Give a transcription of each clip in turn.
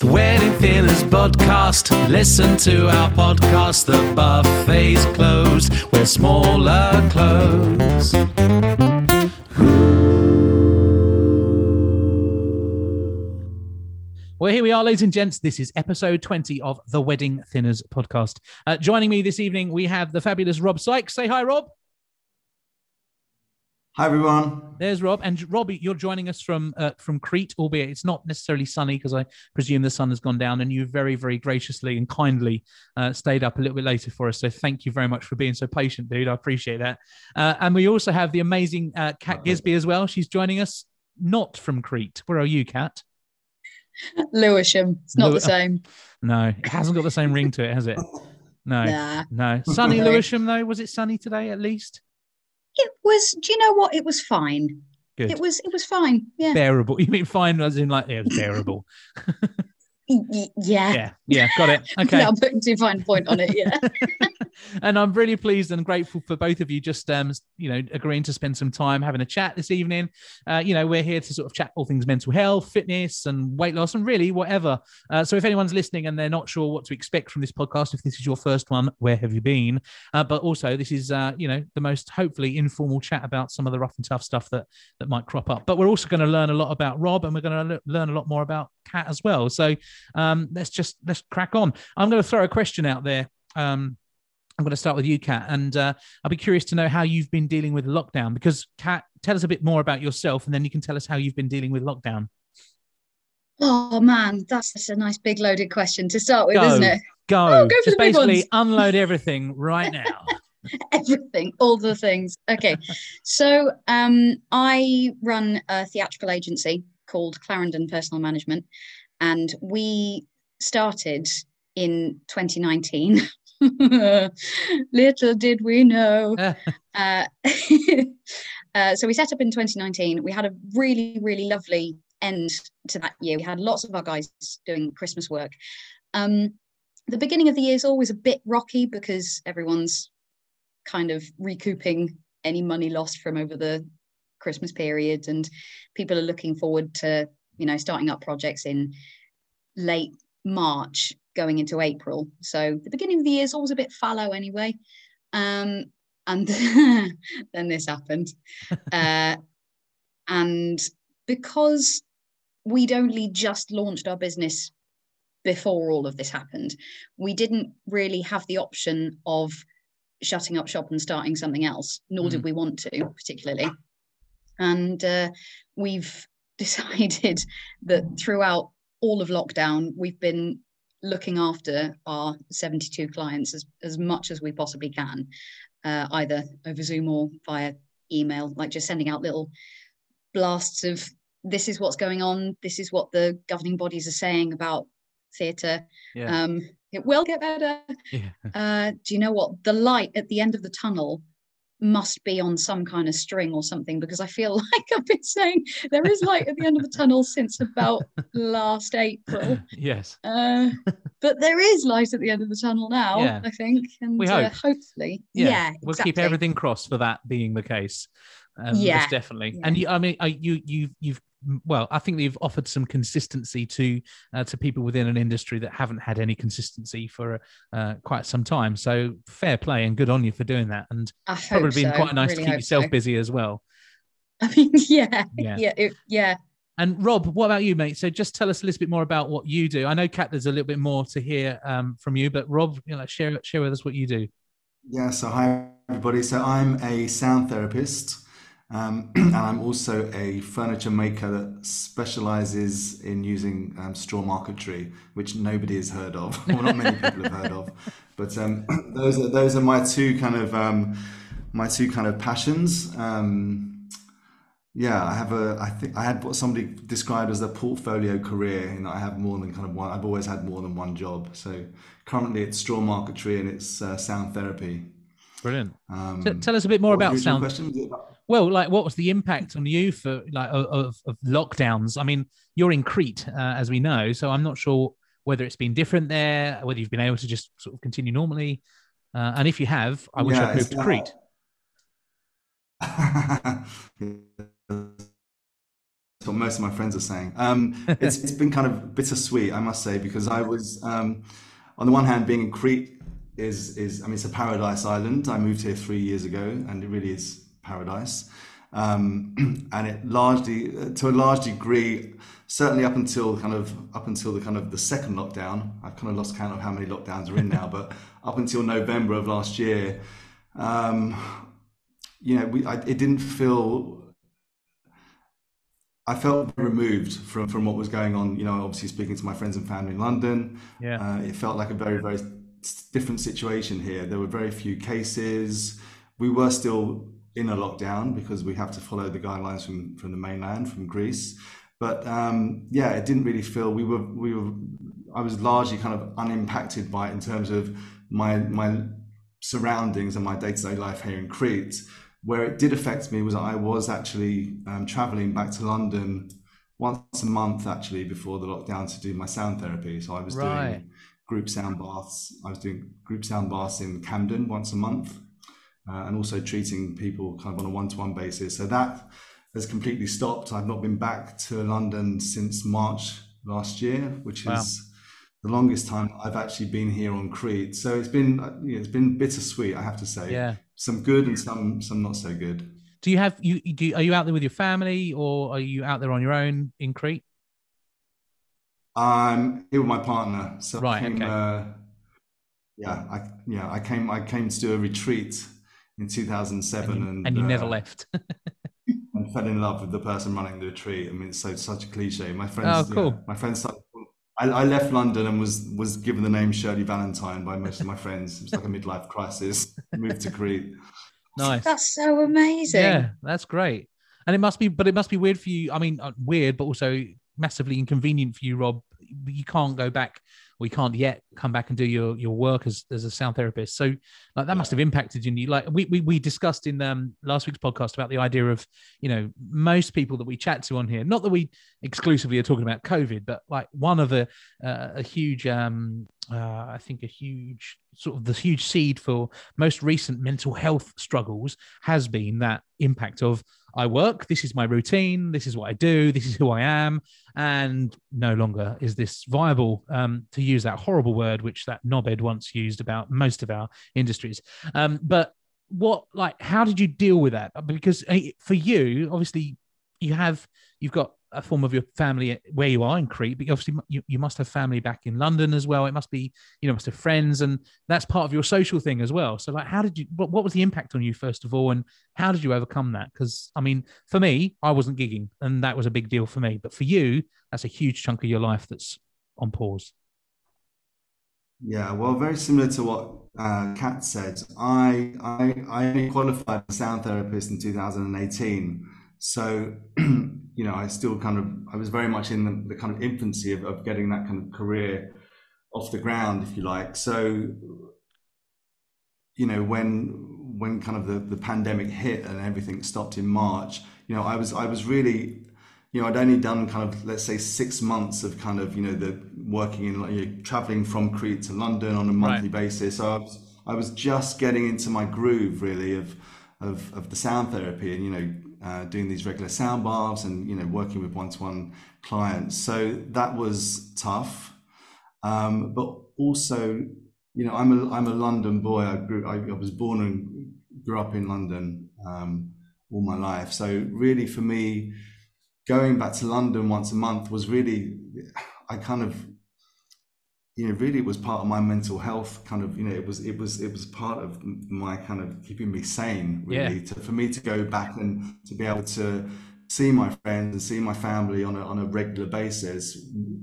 The Wedding Thinners podcast. Listen to our podcast. The buffet's closed. We're smaller clothes. Well, here we are, ladies and gents. This is episode 20 of the Wedding Thinners podcast. Uh, joining me this evening, we have the fabulous Rob Sykes. Say hi, Rob. Hi everyone. There's Rob, and Robbie. you're joining us from uh, from Crete, albeit it's not necessarily sunny because I presume the sun has gone down. And you very, very graciously and kindly uh, stayed up a little bit later for us. So thank you very much for being so patient, dude. I appreciate that. Uh, and we also have the amazing uh, Cat Gisby as well. She's joining us not from Crete. Where are you, Cat? Lewisham. It's not Lew- the same. No, it hasn't got the same ring to it, has it? No, Nah. no. Sunny Lewisham though. Was it sunny today at least? It was. Do you know what? It was fine. Good. It was. It was fine. Yeah. bearable. You mean fine as in like yeah, it was bearable. Yeah. yeah, yeah, got it. Okay. I'm putting too fine point on it. Yeah. and I'm really pleased and grateful for both of you just um you know agreeing to spend some time having a chat this evening. Uh, you know we're here to sort of chat all things mental health, fitness, and weight loss, and really whatever. Uh, so if anyone's listening and they're not sure what to expect from this podcast, if this is your first one, where have you been? Uh, but also this is uh, you know the most hopefully informal chat about some of the rough and tough stuff that that might crop up. But we're also going to learn a lot about Rob, and we're going to learn a lot more about Cat as well. So um, let's just let's crack on. I'm going to throw a question out there. Um, I'm going to start with you, Cat, and uh, I'll be curious to know how you've been dealing with lockdown. Because Cat, tell us a bit more about yourself, and then you can tell us how you've been dealing with lockdown. Oh man, that's, that's a nice big loaded question to start with, Go. isn't it? Go, Oh, go for just the big basically unload everything right now. Everything, all the things. Okay. so um, I run a theatrical agency called Clarendon Personal Management, and we started in 2019. Little did we know. Uh, uh, so we set up in 2019. We had a really, really lovely end to that year. We had lots of our guys doing Christmas work. Um, the beginning of the year is always a bit rocky because everyone's kind of recouping any money lost from over the Christmas period, and people are looking forward to you know starting up projects in late March going into April. So the beginning of the year is always a bit fallow anyway. Um, and then this happened. Uh, and because we'd only just launched our business before all of this happened, we didn't really have the option of shutting up shop and starting something else, nor did we want to particularly. And uh, we've decided that throughout all of lockdown, we've been looking after our 72 clients as, as much as we possibly can, uh, either over Zoom or via email, like just sending out little blasts of this is what's going on, this is what the governing bodies are saying about theatre. Yeah. Um, it will get better. yeah. Uh, do you know what? The light at the end of the tunnel must be on some kind of string or something because I feel like I've been saying there is light at the end of the tunnel since about last April. yes. Uh, but there is light at the end of the tunnel now, Yeah. I think. And We uh, hope. hopefully. Yeah. Yeah. we'll keep everything crossed for that being the case. Um, Yeah. most definitely. Yeah. And you, I mean, uh, you, you, you've, well, I think you've offered some consistency to uh, to people within an industry that haven't had any consistency for uh, quite some time. So fair play and good on you for doing that. And I hope probably been so. quite nice Really to keep yourself so. busy as well. I mean, yeah. Yeah. Yeah. it- yeah. And Rob, what about you, mate? So just tell us a little bit more about what you do. I know, Cat, there's a little bit more to hear um, from you, but Rob, you know, share share with us what you do. Yeah, so hi everybody. So I'm a sound therapist um, and I'm also a furniture maker that specializes in using um, straw marquetry, which nobody has heard of. Well, not many people have heard of. But um, those, are, those are my two kind of um, my two kind of passions. Um, yeah, I have a. I think I had what somebody described as a portfolio career. You know, I have more than kind of one. I've always had more than one job. So currently, it's straw marquetry and it's uh, sound therapy. Brilliant. Um, tell us a bit more about sound. question? Was it about- Well, like, what was the impact on you for like of, of, lockdowns? I mean, you're in Crete, uh, as we know, so I'm not sure whether it's been different there, whether you've been able to just sort of continue normally, uh, and if you have, I wish Yeah, I'd moved to Crete. not- what most of my friends are saying. Um, it's, it's been kind of bittersweet, I must say, because I was, um, on the one hand, being in Crete is, is, I mean, it's a paradise island. I moved here three years ago and it really is paradise. Um, and it largely, to a large degree, certainly up until kind of up until the kind of the second lockdown. I've kind of lost count of how many lockdowns are in now, but up until November of last year, um, you know, we, I, it didn't feel I felt removed from, from what was going on. You know, obviously speaking to my friends and family in London, yeah, uh, it felt like a very very different situation here. There were very few cases. We were still in a lockdown because we have to follow the guidelines from from the mainland from Greece. But um, yeah, it didn't really feel we were we were. I was largely kind of unimpacted by it in terms of my my surroundings and my day to day life here in Crete where it did affect me was I was actually um, traveling back to London once a month actually before the lockdown to do my sound therapy. So I was right. doing group sound baths. I was doing group sound baths in Camden once a month, uh, and also treating people kind of on a one-to-one basis. So that has completely stopped. I've not been back to London since March last year, which wow. is the longest time I've actually been here on Crete. So it's been uh, it's been bittersweet, I have to say. Yeah some good and some some not so good. Do you have you do? Are you out there with your family, or are you out there on your own in Crete? I'm here with my partner. So right. Came, okay. Uh, yeah, I yeah I came I came to do a retreat in 2007, and you, and, and you uh, never left. and fell in love with the person running the retreat. I mean, it's so such a cliche. My friends, oh, cool. Yeah, my friends started I, I, left London and was was given the name Shirley Valentine by most of my friends. It was like a midlife crisis. Moved to Crete. Nice. That's so amazing. Yeah, that's great. And it must be, but it must be weird for you. I mean, uh, weird, but also massively inconvenient for you, Rob. You can't go back we can't yet come back and do your your work as, as a sound therapist. So like that must have impacted you. Like we, we we discussed in um last week's podcast about the idea of, you know, most people that we chat to on here, not that we exclusively are talking about COVID, but like one of the uh, a huge um uh, I think a huge sort of the huge seed for most recent mental health struggles has been that impact of I work, this is my routine, this is what I do, this is who I am, and no longer is this viable um, to use that horrible word which that knobhead once used about most of our industries. Um, but what, like, how did you deal with that? Because eh, for you, obviously, you have you've got a form of your family where you are in Crete, but obviously you, you must have family back in London as well. It must be, you know, must have friends, and that's part of your social thing as well. So, like, how did you? What, what was the impact on you first of all, and how did you overcome that? Because I mean, for me, I wasn't gigging, and that was a big deal for me. But for you, that's a huge chunk of your life that's on pause. Yeah, well, very similar to what uh, Cat said. I I I qualified as a sound therapist in 2018. So you know, I still kind of, I was very much in the, the kind of infancy of, of getting that kind of career off the ground, if you like. So, you know, when when kind of the, the pandemic hit and everything stopped in March, you know, I was I was really, you know, I'd only done kind of let's say six months of kind of you know the working in like you know, traveling from Crete to London on a monthly right. basis. So I was I was just getting into my groove really of of of the sound therapy and you know uh, doing these regular sound baths and you know working with one-to-one clients. So that was tough, um, but also you know I'm a I'm a London boy. I grew I, I was born and grew up in London um, all my life. So really for me, going back to London once a month was really I kind of you know really it was part of my mental health kind of you know it was it was it was part of my kind of keeping me sane really yeah. to, for me to go back and to be able to see my friends and see my family on a, on a regular basis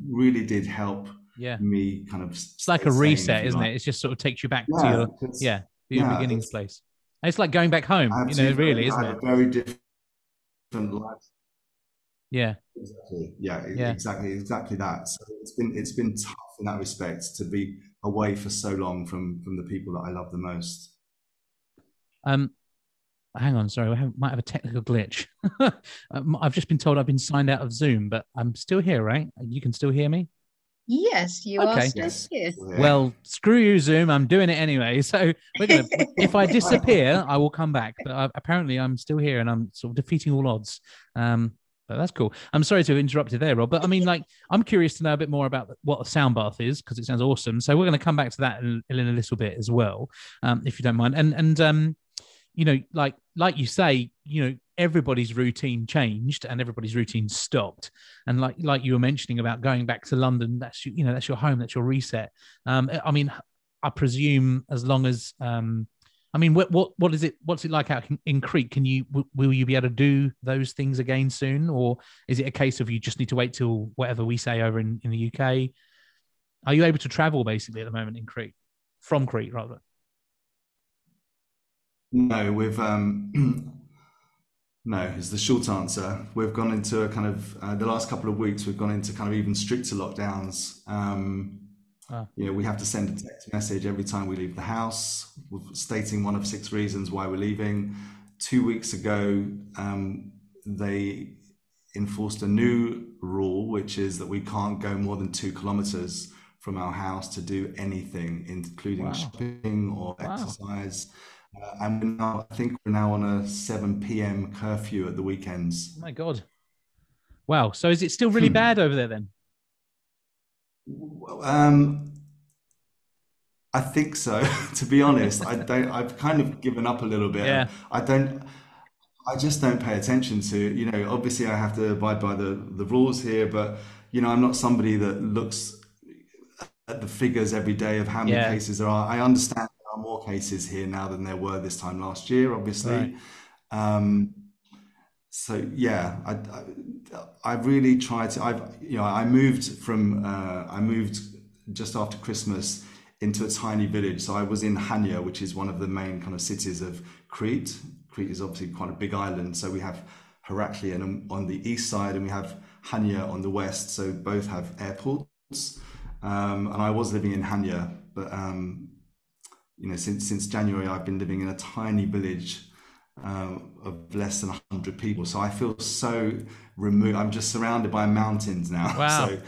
really did help yeah. me kind of it's like a reset isn't it? It just sort of takes you back yeah, to your yeah your yeah, beginnings place. It's like going back home you know really isn't it? very different life. Yeah. Exactly. Yeah, yeah. exactly exactly that. So it's been it's been tough in that respect to be away for so long from from the people that I love the most. Um, hang on, sorry, we have, might have a technical glitch. Um, I've just been told I've been signed out of Zoom, but I'm still here, right? You can still hear me. Yes, you okay. are still yes. here. Well, screw you, Zoom. I'm doing it anyway. So we're gonna. if I disappear, I will come back. But I, apparently, I'm still here, and I'm sort of defeating all odds. Um, But that's cool. I'm sorry to have interrupted there, Rob, but I mean, like, I'm curious to know a bit more about what a sound bath is because it sounds awesome. So we're going to come back to that in, in a little bit as well, um, if you don't mind. And and um, you know, like like you say, you know, everybody's routine changed and everybody's routine stopped. And like like you were mentioning about going back to London, that's you know that's your home, that's your reset. Um, I mean, I presume as long as um, I mean, what what what is it? What's it like out in Crete? Can you will you be able to do those things again soon, or is it a case of you just need to wait till whatever we say over in, in the UK? Are you able to travel basically at the moment in Crete, from Crete rather? No, we've um, no is the short answer. We've gone into a kind of uh, the last couple of weeks. We've gone into kind of even stricter lockdowns. Um, Ah. You know, we have to send a text message every time we leave the house, stating one of six reasons why we're leaving. Two weeks ago, um, they enforced a new rule, which is that we can't go more than two kilometers from our house to do anything, including wow. shopping or wow. exercise. Uh, and now, I think we're now on a 7 p.m. curfew at the weekends. Oh my God. Wow. So is it still really hmm. bad over there then? Um, I think so. to be honest, I don't. I've kind of given up a little bit. Yeah. I don't. I just don't pay attention to. You know, obviously, I have to abide by the the rules here, but you know, I'm not somebody that looks at the figures every day of how many yeah. cases there are. I understand there are more cases here now than there were this time last year. Obviously. Right. Um, so yeah, I, I, I really tried to. I've you know I moved from uh, I moved just after Christmas into a tiny village. So I was in Hania, which is one of the main kind of cities of Crete. Crete is obviously quite a big island. So we have Heraklion on the east side and we have Hania on the west. So both have airports. Um, and I was living in Hania, but um, you know since since January I've been living in a tiny village um, of less than 100 people. So I feel so removed. I'm just surrounded by mountains now. Wow. So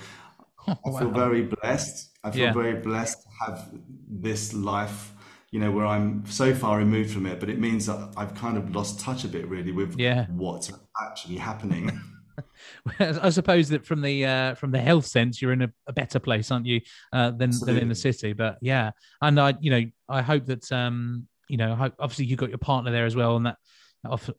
I feel wow. very blessed. I feel yeah. very blessed to have this life, you know, where I'm so far removed from it. But it means that I've kind of lost touch a bit, really, with yeah. what's actually happening. I suppose that from the uh, from the health sense, you're in a, a better place, aren't you, uh, than than in the city? But yeah, and I, you know, I hope that um, you know, obviously you got your partner there as well, and that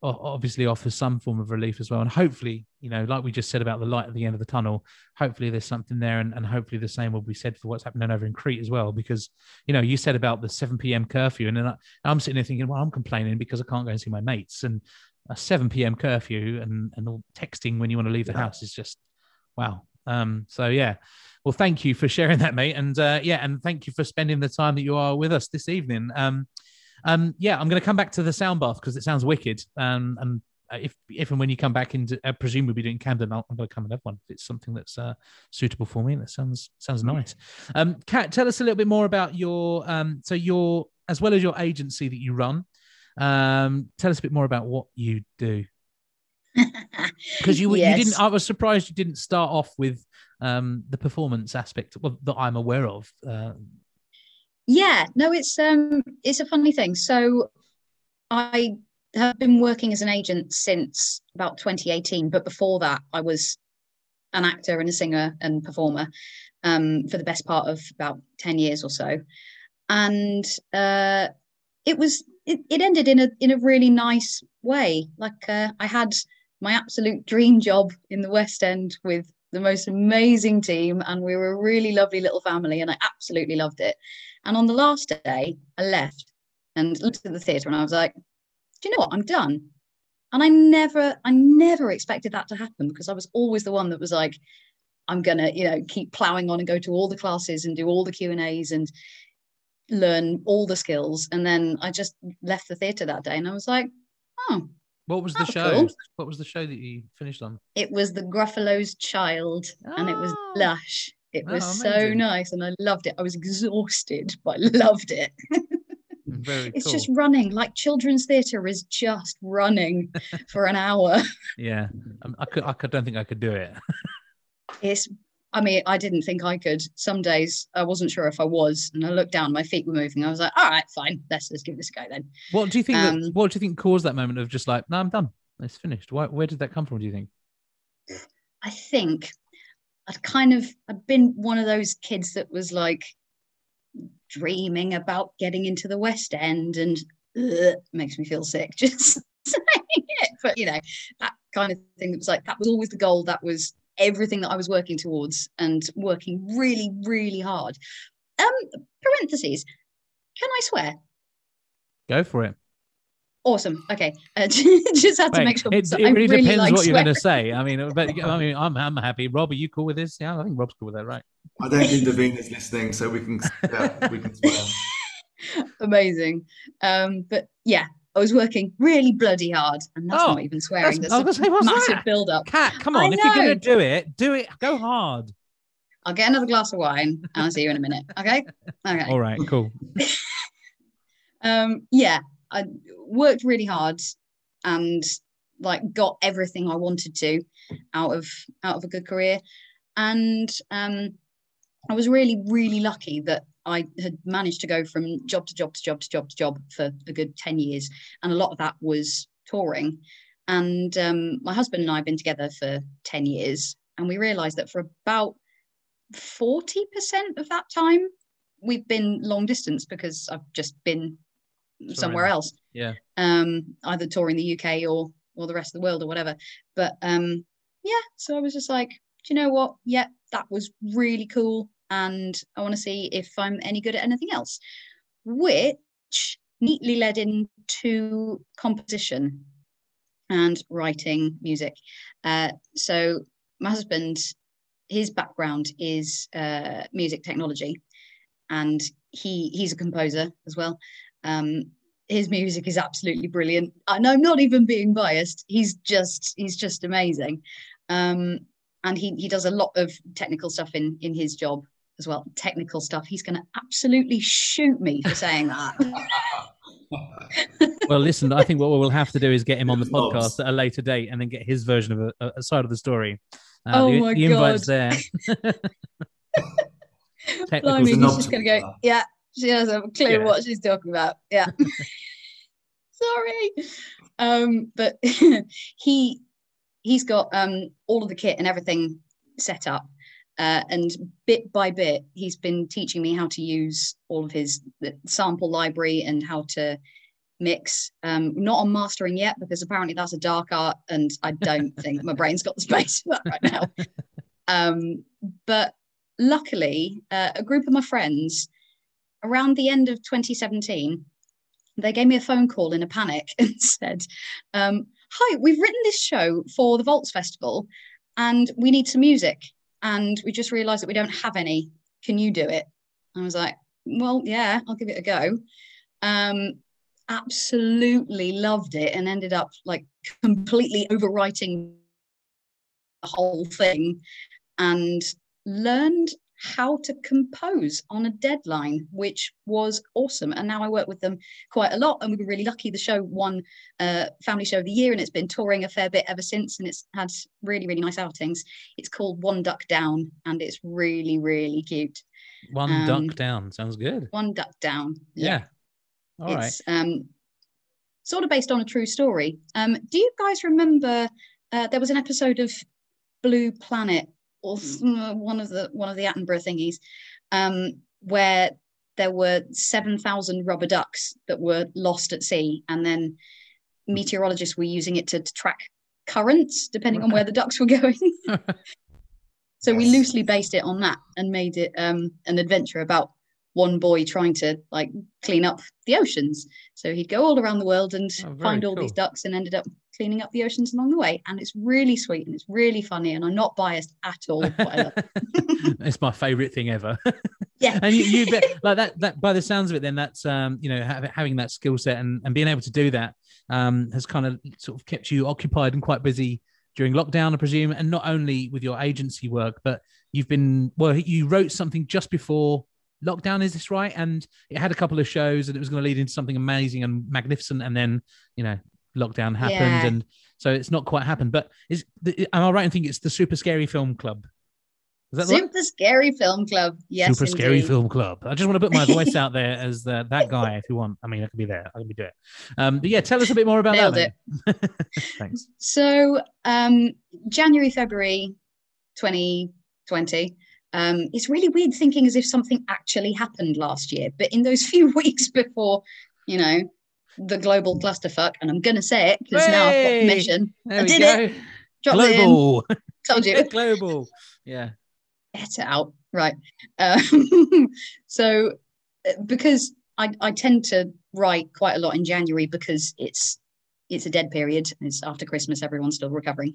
obviously offers some form of relief as well. And hopefully, you know, like we just said about the light at the end of the tunnel, hopefully there's something there, and, and hopefully the same will be said for what's happening over in Crete as well. Because you know, you said about the 7 p.m. curfew, and then I, I'm sitting there thinking, well, I'm complaining because I can't go and see my mates, and a 7 p.m. curfew and and all texting when you want to leave the yeah. house is just wow. Um, so yeah. Well, thank you for sharing that, mate, and uh, yeah, and thank you for spending the time that you are with us this evening. Um, um, yeah, I'm going to come back to the sound bath because it sounds wicked. Um, and if if and when you come back into, I presume we'll be doing Camden. i am going to come and have one if it's something that's uh, suitable for me. That sounds sounds nice. Um, Cat, tell us a little bit more about your um, so your as well as your agency that you run. Um, tell us a bit more about what you do. Because you yes. you didn't. I was surprised you didn't start off with um, the performance aspect well, that I'm aware of. Uh, yeah no it's um it's a funny thing. So i have been working as an agent since about 2018 but before that i was an actor and a singer and performer um, for the best part of about 10 years or so. And uh, it was it, it ended in a in a really nice way. Like uh, i had my absolute dream job in the west end with the most amazing team and we were a really lovely little family and i absolutely loved it and on the last day, I left and looked at the theatre and I was like, do you know what? I'm done. And I never, I never expected that to happen because I was always the one that was like, I'm gonna, you know, keep plowing on and go to all the classes and do all the Q and A's and learn all the skills. And then I just left the theatre that day and I was like, oh. What was the show? Cool. What was the show that you finished on? It was the Gruffalo's Child, oh. and it was ah. lush. It was oh, so nice and I loved it. I was exhausted, but I loved it. Very it's cool. just running like children's theatre is just running for an hour. Yeah, um, I could. I could, don't think I could do it. it's. I mean, I didn't think I could. Some days I wasn't sure if I was, and I looked down, my feet were moving. I was like, "All right, fine, let's just give this a go then." What do you think? Um, that, what do you think caused that moment of just like, "No, I'm done. It's finished." Why, where did that come from? Do you think? I think I'd kind of I'd been one of those kids that was like dreaming about getting into the West End and ugh, makes me feel sick just saying it. But you know, that kind of thing that was like that was always the goal. That was everything that I was working towards and working really, really hard. Um, parentheses. Can I swear? Go for it. Awesome. Okay. Uh, just have to Wait, make sure. it, it I really depends like what you're going to say. I mean, but I mean, I'm I'm happy. Rob, are you cool with this? Yeah, I think Rob's cool with that, right? I don't think Davina's listening, so we can yeah, we can swear. Amazing. Um, but yeah, I was working really bloody hard, and that's Oh, not even swearing. that's- That's, I say, a what's massive that? build-up. Cat, come on. If you're going to do it, do it. Go hard. I'll get another glass of wine, and I'll see you in a minute. Okay. Okay. All right, cool. um yeah i worked really hard and like got everything i wanted to out of out of a good career. And um i was really really lucky that i had managed to go from job to job to job to job to job for a good 10 years. And a lot of that was touring. And um, my husband and i have been together for 10 years. And we realized that for about 40% of that time we've been long distance because i've just been somewhere else. Yeah. um either touring the uk or or the rest of the world or whatever. But um yeah so i was just like do you know what? Yeah that was really cool. And i want to see if i'm any good at anything else. Which neatly led into composition and writing music. Uh so my husband his background is uh music technology. And he he's a composer as well um his music is absolutely brilliant. And i'm not even being biased. He's just he's just amazing. Um and he he does a lot of technical stuff in in his job as well. Technical stuff. He's going to absolutely shoot me for saying that. Well, listen, I think what we'll have to do is get him on the podcast at a later date and then get his version of a, a side of the story. Uh, Oh the, my the invite's God. there. Technical Blimey, he's just going to go yeah she doesn't have a clue Yeah. what she's talking about. Yeah. Sorry. Um but he he's got um all of the kit and everything set up uh, and bit by bit he's been teaching me how to use all of his the sample library and how to mix. Um not on mastering yet because apparently that's a dark art and i don't think my brain's got the space for that right now. Um but luckily uh, a group of my friends around the end of 2017 they gave me a phone call in a panic and said um, hi we've written this show for the vaults festival and we need some music and we just realized that we don't have any. Can you do it? I was like well yeah i'll give it a go. Um, absolutely loved it and ended up like completely overwriting the whole thing and learned how to compose on a deadline, which was awesome. And now I work with them quite a lot, and we were really lucky. The show won uh, Family Show of the Year, and it's been touring a fair bit ever since, and it's had really, really nice outings. It's called One Duck Down, and it's really, really cute. One Um, duck down. Sounds good. One Duck Down. Yeah. All right. it's um, sort of based on a true story. Um, do you guys remember uh, there was an episode of Blue Planet or uh, one of the one of the Attenborough thingies um, where there were seven thousand rubber ducks that were lost at sea, and then meteorologists were using it to, to track currents depending on where the ducks were going. so we loosely based it on that and made it um, an adventure about one boy trying to like clean up the oceans. So he'd go all around the world and Oh, find all these ducks and ended up cleaning up the oceans along the way. And it's really sweet and it's really funny. And I'm not biased at all. but I love it. it's my favorite thing ever. Yeah. and you, you bet like that that by the sounds of it then that's um you know ha- having that skill set and, and being able to do that um has kind of sort of kept you occupied and quite busy during lockdown i presume and not only with your agency work but you've been well you wrote something just before lockdown is this right and it had a couple of shows and it was going to lead into something amazing and magnificent and then you know lockdown happened Yeah. and so it's not quite happened but is the, am i right in thinking it's the super scary film club is that right? Super Scary Film Club. Yes. Super Scary. Film Club. I just want to put my voice out there as the, that guy if you want. I mean, I can be there. I can be do it. Um, but yeah, tell us a bit more about Nailed that. then. Thanks. So um, January, February 2020. Um, it's really weird thinking as if something actually happened last year, but in those few weeks before, you know, the global clusterfuck, and I'm going to say it because now I've got permission. There I did go. it. Dropped it. Global. Told you. Global. Yeah. get it out right um, so uh, because I, I tend to write quite a lot in january because it's it's a dead period it's after christmas everyone's still recovering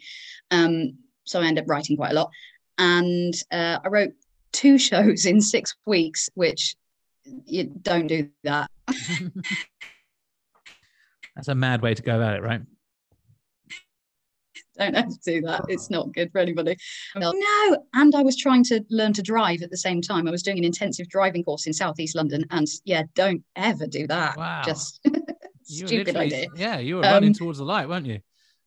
um, so i end up writing quite a lot and uh, i wrote two shows in six weeks which you don't do that. That's a mad way to go about it, right? don't have to do that. It's not good for anybody. No and i was trying to learn to drive at the same time. I was doing an intensive driving course in southeast london and yeah don't ever do that. Wow. just stupid idea. Yeah, you were Um, running towards the light, weren't you?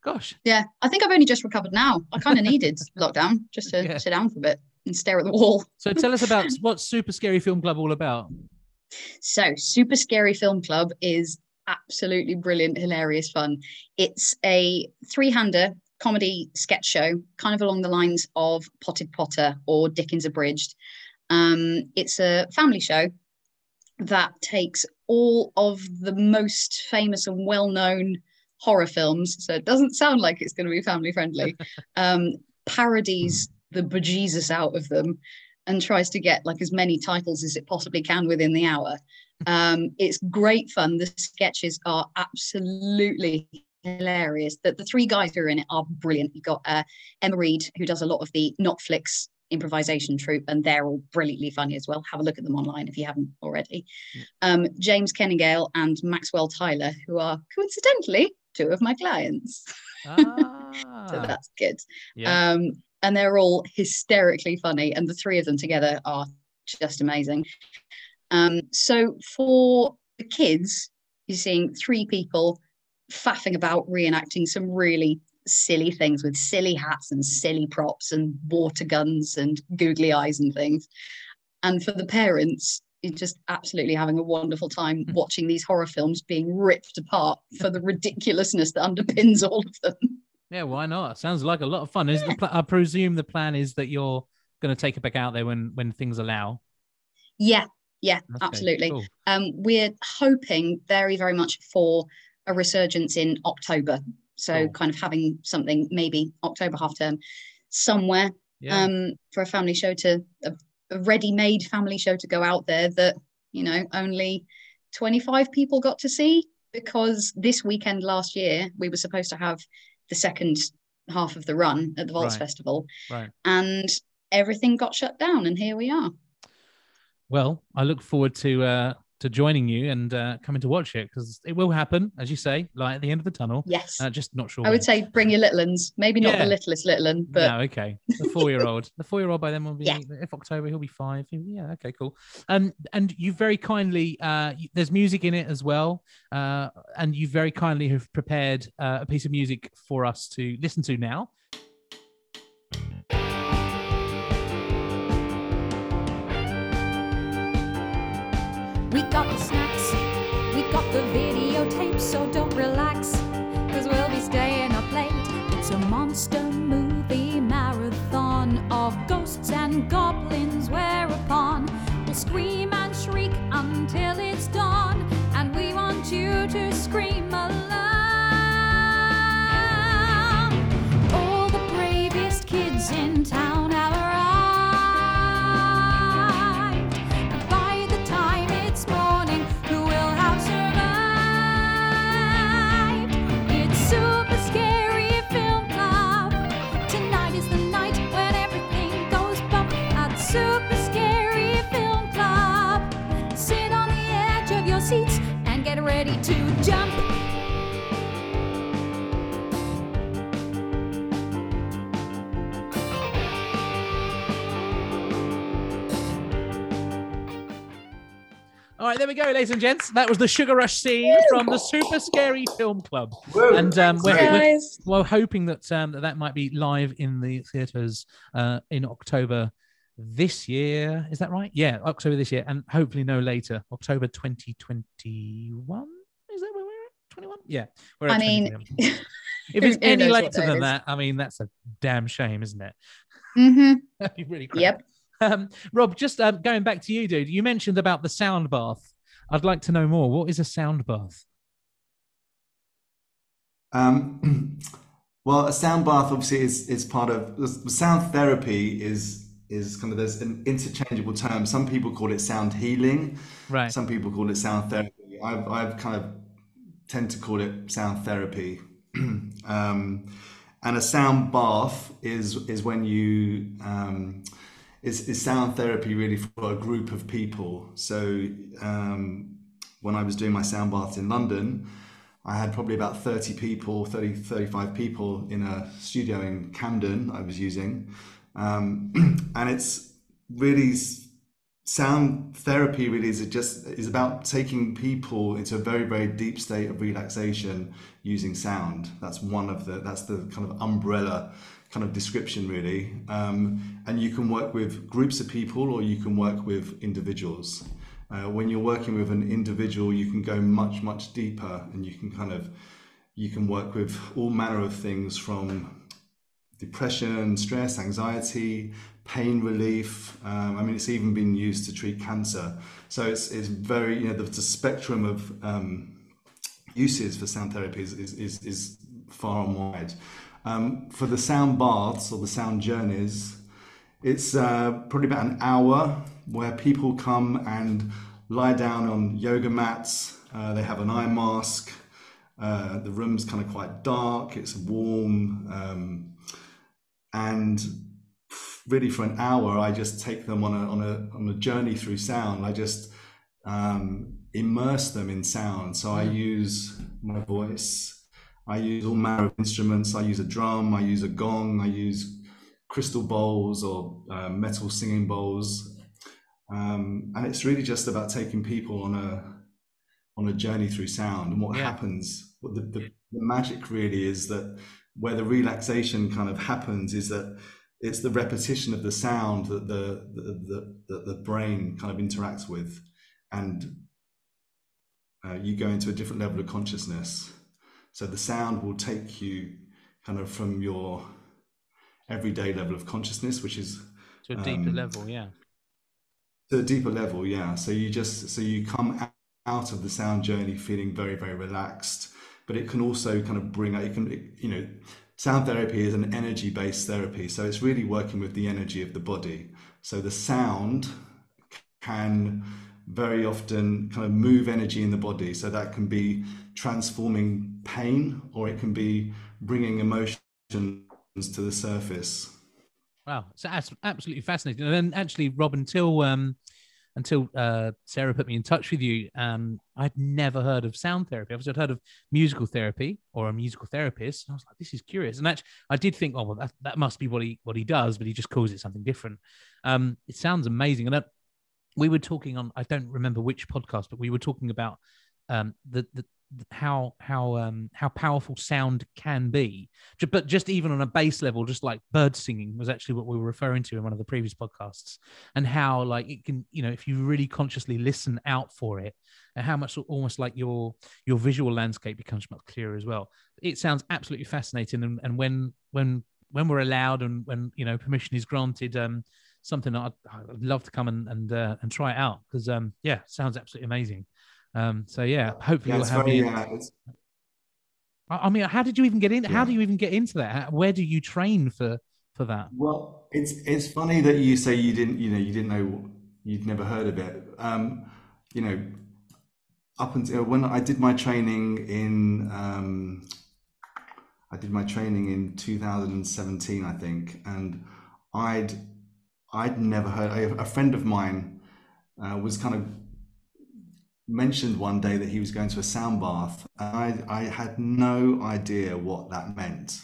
Gosh. Yeah, I think I've only just recovered now. I kind of needed lockdown just to Yeah. sit down for a bit and stare at the wall. So tell us about what's Super Scary Film Club all about? So, Super Scary Film Club is absolutely brilliant, hilarious fun. It's a three-hander comedy sketch show, kind of along the lines of Potted Potter or Dickens Abridged. Um, it's a family show that takes all of the most famous and well-known horror films. So it doesn't sound like it's going to be family friendly. um, parodies the bejesus out of them and tries to get like as many titles as it possibly can within the hour. Um, it's great fun. The sketches are absolutely hilarious. The, the three guys who are in it are brilliant. You've got uh, Emma Reed, who does a lot of the Notflix improvisation troupe, and they're all brilliantly funny as well. Have a look at them online if you haven't already. Um, James Kenningale and Maxwell Tyler, who are coincidentally two of my clients. Ah, So that's good. yeah. Um, and they're all hysterically funny, and the three of them together are just amazing. Um, so for the kids, you're seeing three people faffing about reenacting some really silly things with silly hats and silly props and water guns and googly eyes and things. And for the parents, just absolutely having a wonderful time watching these horror films being ripped apart for the ridiculousness that underpins all of them. yeah, why not? Sounds like a lot of fun. Is the pl- I presume the plan is that you're going to take it back out there when when things allow. Yeah, yeah, Okay, absolutely. cool. Um, we're hoping very, very much for a resurgence in October. So, Cool. kind of having something maybe October half term somewhere Yeah. um, for a family show to a ready-made family show to go out there that you know only 25 people got to see because this weekend last year we were supposed to have the second half of the run at the Vaults Right. Festival, right. and everything got shut down, and here we are. Well, I look forward to uh to joining you and uh coming to watch it because it will happen, as you say, like at the end of the tunnel. Yes. Uh, just not sure. I would when. say bring your little ones. Maybe not Yeah. the littlest little one, but no, okay. The four-year-old, the four-year-old by then will be Yeah. if October he'll be five. Yeah, okay, cool. Um, and you very kindly, uh, there's music in it as well, uh, and you very kindly have prepared uh, a piece of music for us to listen to now. We got the snacks, All right, there we go, ladies and gents. That was the Sugar Rush scene from the Super Scary Film Club, and um, we're, we're, well hoping that um, that, might be live in the theaters uh, in October this year. Is that right? Yeah, October this year, and hopefully no later, October 2021. Is that where we're at? 21? Yeah. We're I mean, if it's any later than that, I mean, that's a damn shame, isn't it? hmm That'd be really. Yep. Um, Rob, just um, going back to you, dude. You mentioned about the sound bath. I'd like to know more. What is a sound bath? Um, well, a sound bath obviously is is part of the sound therapy is is kind of there's an interchangeable term. Some people call it sound healing. Right. Some people call it sound therapy. I've I've kind of tend to call it sound therapy. um, and a sound bath is is when you um, is, is sound therapy really for a group of people. So um, when I was doing my sound baths in London, I had probably about 30 people, 30, 35 people in a studio in Camden I was using. Um, and it's really sound therapy really is just is about taking people into a very very deep state of relaxation using sound that's one of the that's the kind of umbrella kind of description really um, and you can work with groups of people or you can work with individuals uh, when you're working with an individual you can go much much deeper and you can kind of you can work with all manner of things from depression, stress, anxiety, pain relief. Um, I mean, it's even been used to treat cancer. So it's, it's very, you know, the, the spectrum of um, uses for sound therapy is, is, is, is far and wide. Um, for the sound baths or the sound journeys, it's uh, probably about an hour where people come and lie down on yoga mats. Uh, they have an eye mask. Uh, the room's kind of quite dark. It's warm. Um, and really for an hour i just take them on a on a on a journey through sound i just um, immerse them in sound so i use my voice i use all manner of instruments. I use a drum i use a gong i use crystal bowls or uh, metal singing bowls. Um, and it's really just about taking people on a on a journey through sound and what Yeah. happens. What the, the, the magic really is that where the relaxation kind of happens is that it's the repetition of the sound that the the, the, the, the brain kind of interacts with. And uh, you go into a different level of consciousness so the sound will take you kind of from your everyday level of consciousness which is To a deeper Um, level, yeah. to a deeper level yeah so you just so you come out of the sound journey feeling very very relaxed but it can also kind of bring out it can you know sound therapy is an energy based therapy so it's really working with the energy of the body so the sound can very often kind of move energy in the body so that can be transforming pain or it can be bringing emotions to the surface Wow, so that's absolutely fascinating. And then actually, Rob, until um, until uh, Sarah put me in touch with you, um, I'd never heard of sound therapy. I've just heard of musical therapy or a musical therapist. And I was like, this is curious. And actually, I did think, oh, well, that, that must be what he what he does, but he just calls it something different. Um, it sounds amazing. And that, we were talking on, I don't remember which podcast, but we were talking about um, the the- how how um how powerful sound can be. But just even on a base level just like bird singing was actually what we were referring to in one of the previous podcasts and how like it can you know if you really consciously listen out for it and how much almost like your your visual landscape becomes much clearer as well. It sounds absolutely fascinating and, and when when when we're allowed and when you know permission is granted um something i'd, I'd love to come and and, uh, and try it out because um yeah sounds absolutely amazing um so yeah hopefully yeah we'll have very you uh, it's, I mean, how did you even get in? How do you even get into that? How- Where do you train for for that? Well, it's it's funny that you say you didn't, you know, you didn't know, you'd never heard of it. Um, you know, up until when I did my training in, um, I did my training in 2017, I think, and I'd I'd never heard. A, a friend of mine uh, was kind of mentioned one day that he was going to a sound bath, and I I had no idea what that meant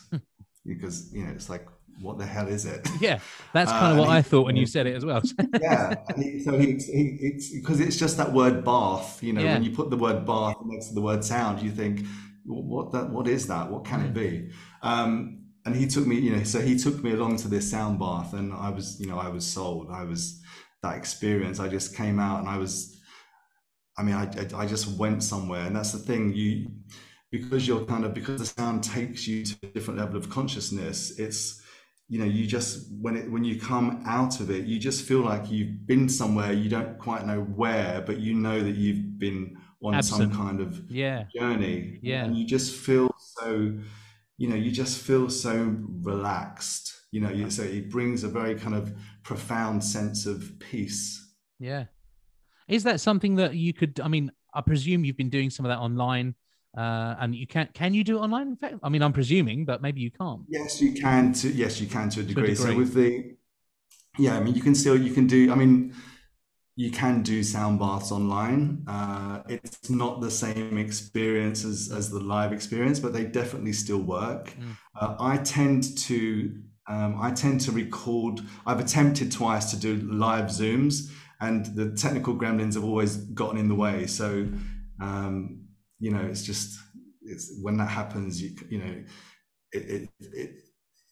because you know it's like what the hell is it? Yeah, that's Uh, kind of what he- I thought when you said it as well. yeah, he, so he, he it's because it's just that word bath. You know, Yeah. when you put the word bath next to the word sound, you think, "Wh- what that? What is that? What can it be? Um, and he took me, you know, so he took me along to this sound bath, and I was, you know, I was sold. I was that experience. I just came out, and I was, I mean, I, I, I just went somewhere, and that's the thing. You, because you're kind of because the sound takes you to a different level of consciousness it's you know you just when it when you come out of it you just feel like you've been somewhere you don't quite know where but you know that you've been on Absent. some kind of Yeah. journey Yeah. and you just feel so you know you just feel so relaxed you know you, so it brings a very kind of profound sense of peace Yeah. Is that something that you could? I mean, I presume you've been doing some of that online, uh, and you can. Can you do it online? In fact, I mean, I'm presuming, but maybe you can't. yes you can to yes you can to a degree, so degree. with the yeah i mean you can still you can do i mean you can do sound baths online uh, it's not the same experience as, as the live experience but they definitely still work Mm. uh, i tend to um, i tend to record i've attempted twice to do live zooms and the technical gremlins have always gotten in the way so um, you know it's just it's when that happens you you know it it, it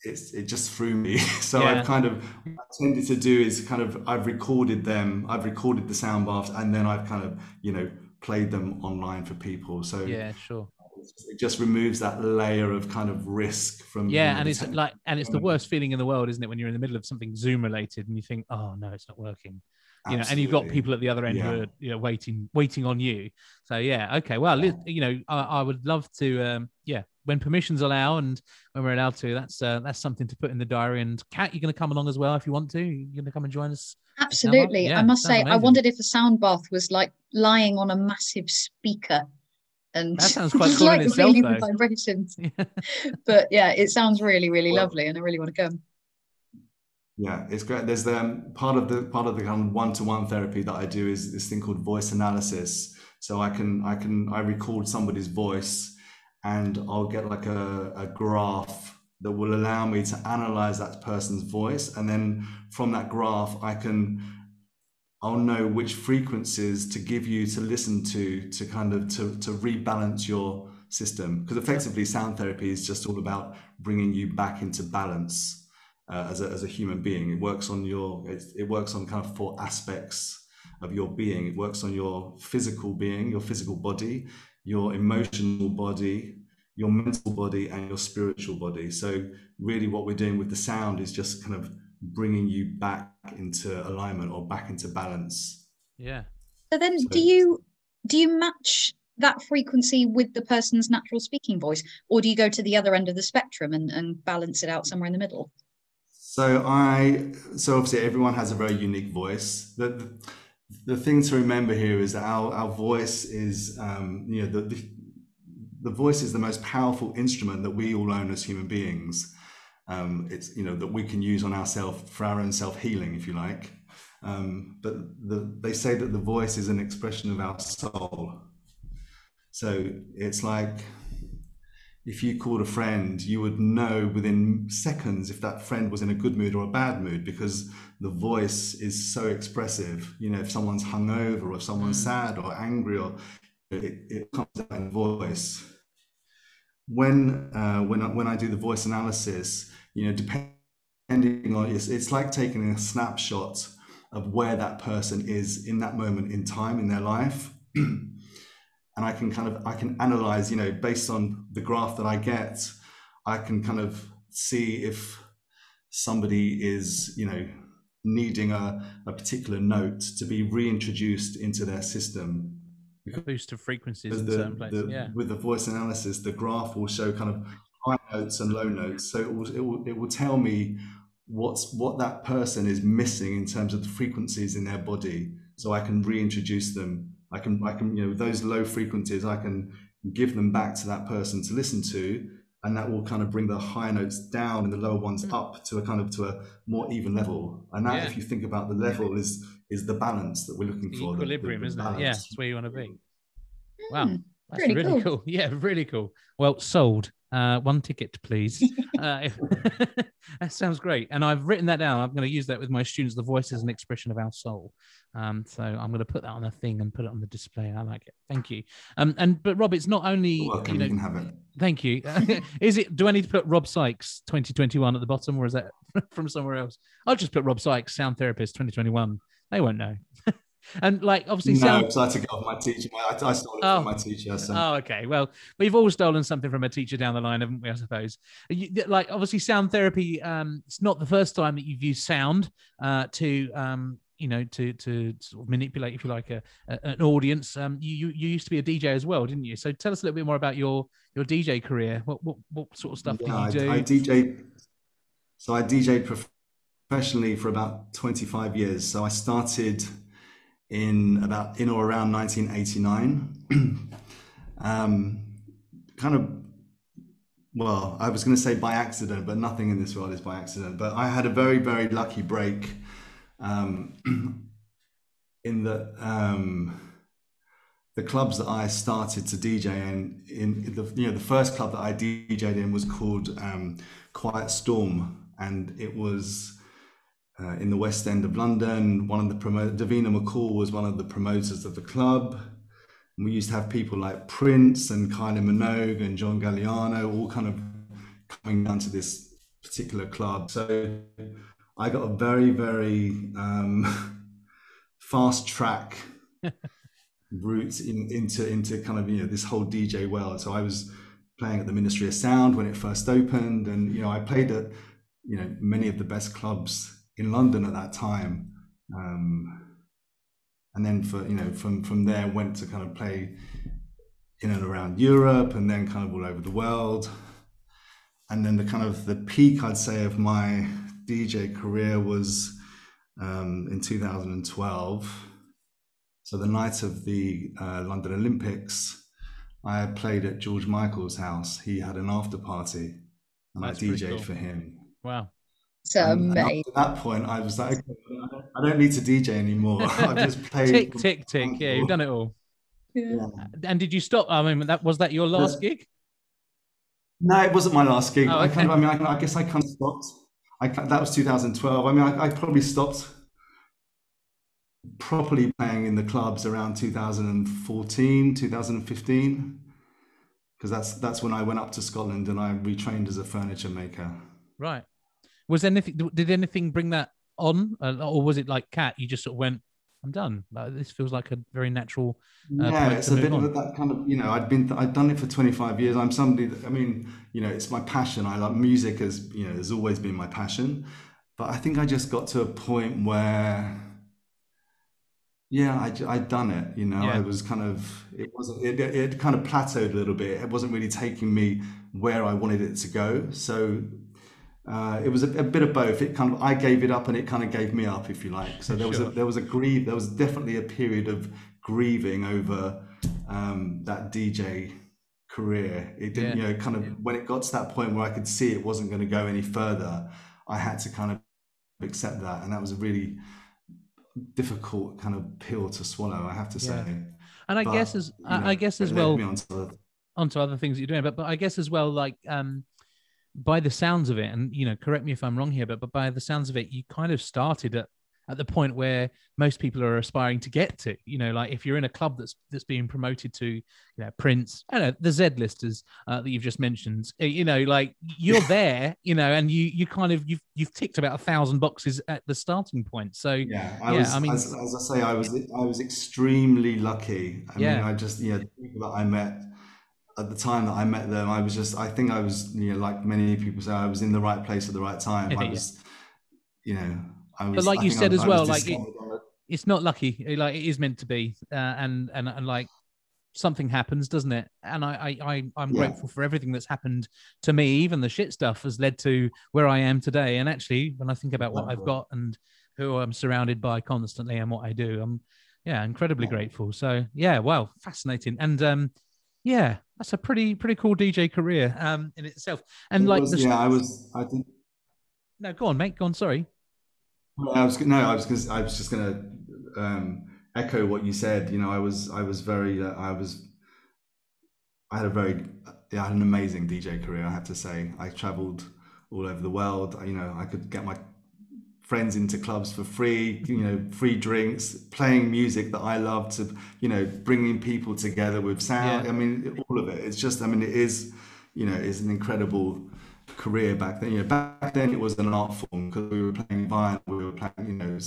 it's, it just threw me. So Yeah. I've kind of I tended to do is kind of I've recorded them, I've recorded the sound baths, and then I've kind of you know played them online for people. So Yeah, sure. it just removes that layer of kind of risk from you Yeah, know, and it's like, and it's the worst feeling in the world, isn't it? When you're in the middle of something Zoom related and you think, oh no, it's not working. You know, and you've got people at the other end who are you know waiting, waiting on you. So yeah, okay. Well, li- you know, I, I would love to. Um, yeah, when permissions allow and when we're allowed to, that's uh, that's something to put in the diary. And Cat, you're going to come along as well if you want to. You're going to come and join us. Absolutely. Yeah, I must sounds say, I wondered if the sound bath was like lying on a massive speaker. And That sounds quite cool in like itself, really though. the vibrations. Yeah. But yeah, it sounds really, really Well- lovely, and I really want to come. Yeah, it's great. There's um, part of the part of the kind of one-to-one therapy that I do is this thing called voice analysis. So I can I can I record somebody's voice, and I'll get like a, a graph that will allow me to analyze that person's voice, and then from that graph I can I'll know which frequencies to give you to listen to to kind of to to rebalance your system because effectively sound therapy is just all about bringing you back into balance uh, as, a, as a human being. It works on your, it, it works on kind of four aspects of your being. It works on your physical being, your physical body, your emotional body, your mental body, and your spiritual body. So really, what we're doing with the sound is just kind of bringing you back into alignment or back into balance. Yeah. So then, So- do you do you match that frequency with the person's natural speaking voice, or do you go to the other end of the spectrum and, and balance it out somewhere in the middle? So I, so obviously everyone has a very unique voice. The, the, thing to remember here is that our, our voice is, um, you know, the, the, the voice is the most powerful instrument that we all own as human beings. Um, it's, you know, that we can use on ourselves for our own self-healing, if you like. Um, but the, they say that the voice is an expression of our soul. So it's like, if you called a friend, you would know within seconds if that friend was in a good mood or a bad mood because the voice is so expressive. You know, if someone's hungover or if someone's sad or angry, or it, it comes out in voice. When uh, when I, when I do the voice analysis, you know, depending on it's, it's like taking a snapshot of where that person is in that moment in time in their life. and I can kind of I can analyze, you know, based on the graph that I get, I can kind of see if somebody is, you know, needing a, a particular note to be reintroduced into their system. A boost of frequencies Because in certain places. the- yeah. with the voice analysis, the graph will show kind of high notes and low notes. So it will, it will, it will tell me what's what that person is missing in terms of the frequencies in their body, so I can reintroduce them. I can, I can, you know, those low frequencies, I can give them back to that person to listen to, and that will kind of bring the high notes down and the lower ones Mm. up to a kind of to a more even level. And that, Yeah. if you think about the level, is is the balance that we're looking The for. the- the- equilibrium, the isn't it? Yeah, balance. it's where you want to be. Wow. Hmm, That's Really really, cool. cool. Yeah, really cool. Well, sold. Uh, one ticket, please. uh, that sounds great. And I've written that down. I'm going to use that with my students. The voice is an expression of our soul. Um, so I'm going to put that on a thing and put it on the display. I like it. Thank you. Um, and but Rob, it's not only welcome, you you can have it. Thank you. is it? Do I need to put Rob Sykes 2021 at the bottom, or is that from somewhere else? I'll just put Rob Sykes, sound therapist 2021. They won't know. And like obviously no, sound because I took it off my teacher. I, I stole it Oh. from my teacher. So. Oh, okay. Well, we've all stolen something from a teacher down the line, haven't we? I suppose. You, like, obviously, sound therapy. Um, it's not the first time that you've used sound uh, to, um, you know, to to sort of manipulate, if you like, a, a an audience. Um, you, you used to be a DJ as well, didn't you? So tell us a little bit more about your your DJ career. What what, what sort of stuff Yeah, do you do? I, I DJ. So I DJed professionally for about 25 years. So I started in about in or around 1989. um, kind of, well, I was going to say by accident, but nothing in this world is by accident. But I had a very, very lucky break um, in that um, the clubs that I started to DJ in, in the you know the first club that I DJed in was called um, Quiet Storm, and it was uh, in the West End of London. One of the Davina McCall was one of the promoters of the club. And we used to have people like Prince and Kylie Minogue and John Galliano all kind of coming down to this particular club. So I got a very very um, fast track route in, into into kind of you know this whole DJ world. So I was playing at the Ministry of Sound when it first opened, and you know I played at you know many of the best clubs in London at that time. Um, and then for you know from from there went to kind of play in and around Europe, and then kind of all over the world. And then the kind of the peak I'd say of my DJ career was um, in 2012. So the night of the uh, London Olympics, I played at George Michael's house. He had an after party, and That's I DJ'd cool. for him. Wow. So And, and amazing. to that point, I was like, okay, I don't- need to DJ anymore. I just played. Tick tick tick. Yeah, you've done it all. Yeah. And did you stop? I mean, that was that your last gig? No, it wasn't my last gig. Oh, I kind of. I mean, I, I guess I kind of stopped. I that was 2012. I mean, I, I probably stopped properly playing in the clubs around 2014, 2015, because that's that's when I went up to Scotland and I retrained as a furniture maker. Right. Was anything? Did anything bring that on, uh, or was it like Cat? You just sort of went, "I'm done." Like, this feels like a very natural. Uh, yeah, it's a bit on. of that kind of you know I'd been I'd done it for 25 years. I'm somebody that I mean you know it's my passion. I love music as you know has always been my passion, but I think I just got to a point where yeah I'd done it. You know Yeah. I was kind of it wasn't it it kind of plateaued a little bit. It wasn't really taking me where I wanted it to go. So. Uh, it was a, a bit of both. It kind of I gave it up, and it kind of gave me up, if you like. So there was a there was a grieve. There was definitely a period of grieving over um, that DJ career. It didn't, Yeah. you know, kind of when it got to that point where I could see it wasn't going to go any further, I had to kind of accept that, and that was a really difficult kind of pill to swallow. I have to say. Yeah. And I But, guess as you I, know, I guess as well me on to the- onto other things that you're doing, but but I guess as well like um by the sounds of it, and you know, correct me if I'm wrong here, but but by the sounds of it, you kind of started at at the point where most people are aspiring to get to. You know, like if you're in a club that's that's being promoted to, you know, Prince, I don't know the Z listers uh, that you've just mentioned. uh, You know, like you're there, you know, and you you kind of you've you've ticked about a thousand boxes at the starting point. So Yeah, I Yeah, was. I mean- as, as I say, I was. I was extremely lucky. I Yeah. mean, I just, you know, the people that I met at the time that I met them, I was just. I think I was, you know, like many people say, I was in the right place at the right time. I Yeah. was, you know, I was. But like I you said as well, like, it- it's not lucky like it is meant to be uh, and and and like something happens doesn't it and i i, I i'm Yeah. grateful for everything that's happened to me even the shit stuff has led to where i am today and actually when i think about what i've got and who i'm surrounded by constantly and what i do i'm yeah incredibly Yeah. grateful so yeah well fascinating and um yeah that's a pretty pretty cool dj career um in itself and it like was- the yeah, I was. I think. no go on mate go on sorry I was no, I was gonna, I was just gonna um, echo what you said. You know, I was I was very uh, I was I had a very yeah, I had an amazing DJ career. I have to say, I travelled all over the world. You know, I could get my friends into clubs for free. You know, free drinks, playing music that I love to you know, bringing people together with sound. Yeah. I mean, all of it. It's just I mean, it is you know, it's an incredible career back then. You know, back then it was an art form because we were playing vinyl, we were playing, you know,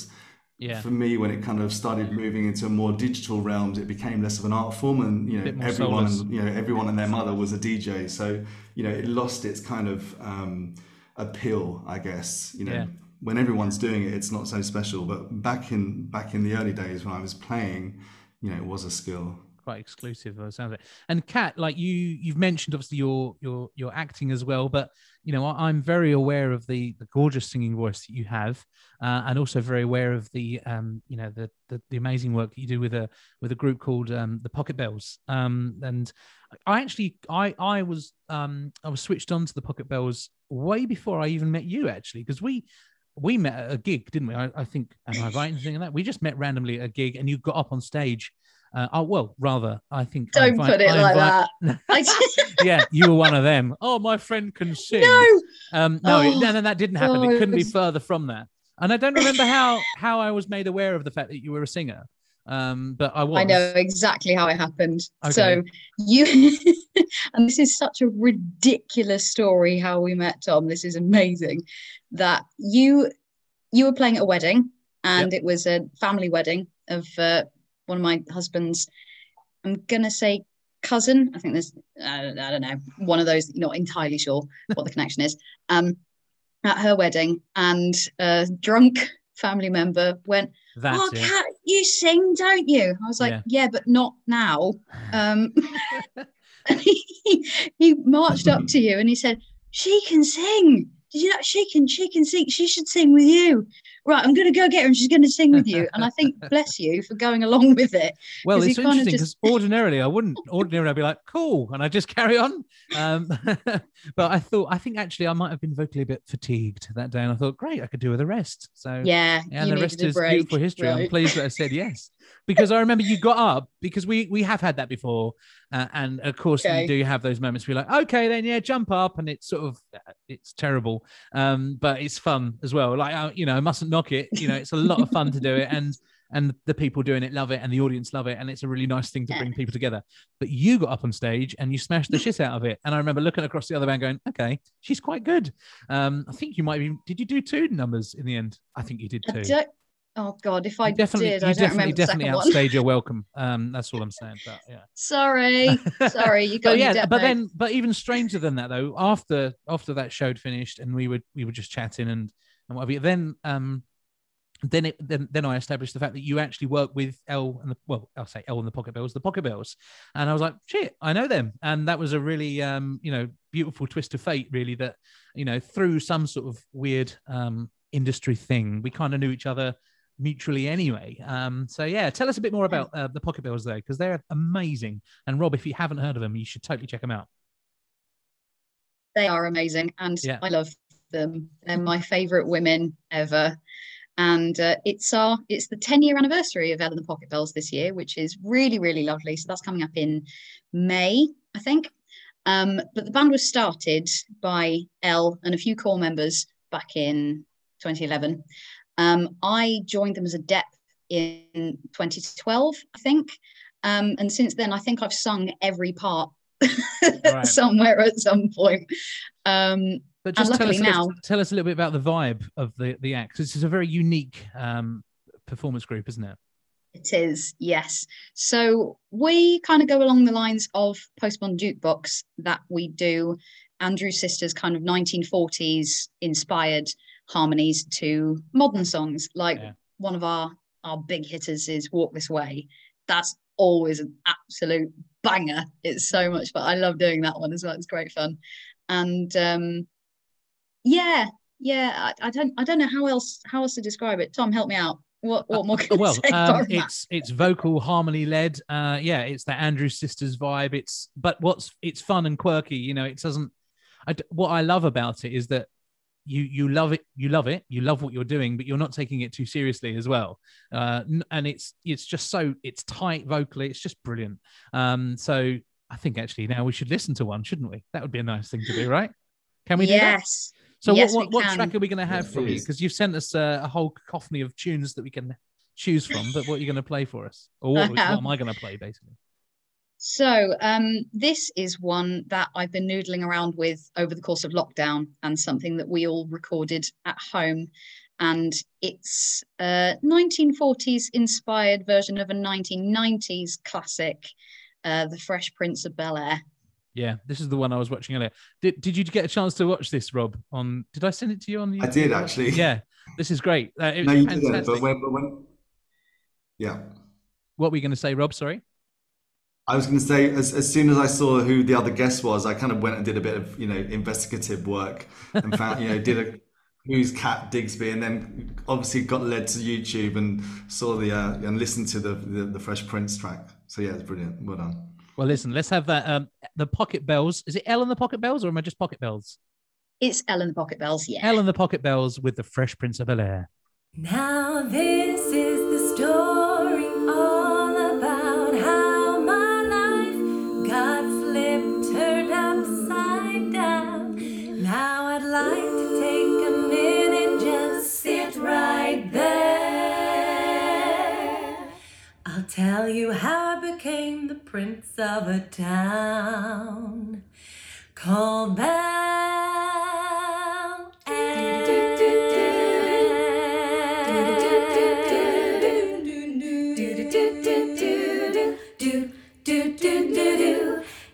Yeah. for me, when it kind of started moving into more digital realms, it became less of an art form, and you know everyone, soulless. you know everyone and their mother was a DJ, so you know it lost its kind of um, appeal, I guess. You know, Yeah. When everyone's doing it, it's not so special. But back in back in the early days when I was playing, you know, it was a skill. quite exclusive by the sound. And Cat, like you, you've mentioned obviously your your your acting as well, but you know I, I'm very aware of the the gorgeous singing voice that you have, uh, and also very aware of the um you know the, the the amazing work that you do with a with a group called um the Pocket Belles. Um and I actually I I was um I was switched on to the Pocket Belles way before I even met you actually because we. We met at a gig, didn't we? I, I think, am I right in saying that? We just met randomly at a gig, and you got up on stage uh, oh well, rather, I think. Don't invite- put it I like invite- that. Yeah, you were one of them. Oh, my friend can sing. no. um, no, Oh, no, no, that didn't happen. It couldn't be further from that. And I don't remember how how I was made aware of the fact that you were a singer. Um, but I was. I know exactly how it happened. Okay. So you, and this is such a ridiculous story how we met Tom. This is amazing. That you you were playing at a wedding, and it was a family wedding of uh, one of my husband's. I'm gonna say cousin. I think there's I don't, I don't know one of those. Not entirely sure what the connection is. Um, at her wedding, and a drunk family member went That's oh, it. Cat, you sing, don't you? I was like, Yeah. yeah, but not now. Um, he, he marched up to you and he said, she can sing. Did you know she can? She can sing. She should sing with you. Right, I'm going to go get her and she's going to sing with you. And I think, bless you for going along with it. Well, it's interesting because just- ordinarily I wouldn't. Ordinarily I'd be like, "Cool," and I just carry on. Um, but I thought, I think actually I might have been vocally a bit fatigued that day, and I thought, "Great, I could do with a rest." So Yeah, Yeah, you the rest is break. beautiful history. I'm pleased that I said yes because I remember you got up because we we have had that before, uh, and of course Okay. you do have those moments where you're like, okay, then yeah, jump up, and it's sort of uh, it's terrible, um, but it's fun as well. Like uh, you know, I mustn't knock it. You know, it's a lot of fun to do it, and and the people doing it love it, and the audience love it, and it's a really nice thing to bring people together. But you got up on stage and you smashed the shit out of it, and I remember looking across the other band, going, okay, she's quite good. Um, I think you might even did you do two numbers in the end? I think you did two. oh God, if I You definitely, did, I don't definitely, remember the definitely one. outstayed your welcome. Um, that's all I'm saying. But yeah, Sorry, sorry, you got but yeah, but note. then, but even stranger than that though, after after that show'd finished and we were we were just chatting and and whatever, then um, then it then then I established the fact that you actually work with Elle and the well, I'll say Elle and the Pocket Belles, the Pocket Belles, and I was like, shit, I know them, and that was a really um, you know, beautiful twist of fate, really. That you know, through some sort of weird um industry thing, we kind of knew each other mutually anyway. Um, so yeah, tell us a bit more about uh, the Pocket Belles though, because they're amazing. And Rob, if you haven't heard of them, you should totally check them out. they are amazing and Yeah. I love them. They're my favorite women ever. And uh, it's our it's the 10 year anniversary of Elle and the Pocket Belles this year, which is really, really lovely. So that's coming up in May, I think. Um, but the band was started by Elle and a few core members back in 2011. Um, I joined them as a dep in 2012, I think. Um, and since then, I think I've sung every part Right. somewhere at some point. Um, But just tell us, luckily a little- now- tell us a little bit about the vibe of the the act. This is a very unique um, performance group, isn't it? It is, yes. So we kind of go along the lines of Postmodern Jukebox that we do Andrews Sisters kind of 1940s inspired harmonies to modern songs. Like Yeah. one of our our big hitters is Walk This Way. That's always an absolute banger. It's so much fun. I love doing that one as well. It's great fun. And um yeah, yeah, I, I don't I don't know how else how else to describe it. Tom, help me out. What what more can I well, say um, apart from that? it's it's vocal harmony led. Uh, yeah, it's the Andrews Sisters vibe. It's but what's it's fun and quirky. You know, it doesn't. I what I love about it is that you you love it, you love it, you love what you're doing, but you're not taking it too seriously as well. Uh, and it's it's just so it's tight vocally. It's just brilliant. Um, so I think actually now we should listen to one, shouldn't we? That would be a nice thing to do, right? Can we do that? yes. So Yes, what what, what track are we going to have Yeah, from you? Because you've sent us uh, a whole cacophony of tunes that we can choose from. But what are you going to play for us, or what, what am I going to play basically? So um, this is one that I've been noodling around with over the course of lockdown and something that we all recorded at home. and it's a 1940s inspired version of a 1990s classic, uh, The Fresh Prince of Bel Air. Yeah, this is the one I was watching earlier. Did Did you get a chance to watch this, Rob? On Did I send it to you on? The I did actually. Yeah, this is great. Uh, it No, you didn't. But when, but when, yeah. What were you going to say, Rob? Sorry. I was going to say, as, as soon as I saw who the other guest was, I kind of went and did a bit of, you know, investigative work and found, you know, did a who's Cat Gisby, and then obviously got led to YouTube and saw the uh, and listened to the, the the Fresh Prince track. So yeah, it's brilliant. Well done. Well, listen, let's have that. Um, the Pocket Belles. Is it Elle and the Pocket Belles, or am I just Pocket Belles? It's Elle and the Pocket Belles, yeah. Elle and the Pocket Belles with the Fresh Prince of Bel Air. Now this is the story all about how my life got flipped, turned upside down. Now I'd like to take a minute, just sit right there. I'll tell you how I became the prince of a town called Bel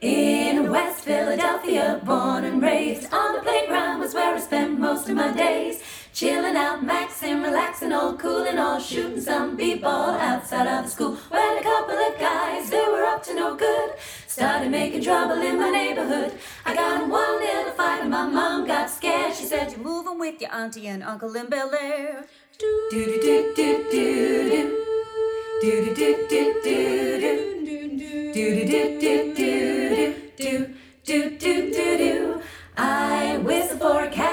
In West Philadelphia, born and raised on the playground was where I spent most of my days. Chilling out, maxing, relaxing, all cool and all shooting some b-ball outside of the school. When a couple of guys who were up to no good started making trouble in my neighborhood. I got in one little fight and my mom got scared. She said, "You're moving with your auntie and uncle in Bel Air." Do do do do do do do do do do do do. Do do do do do do do do do do do. I whistled for a cab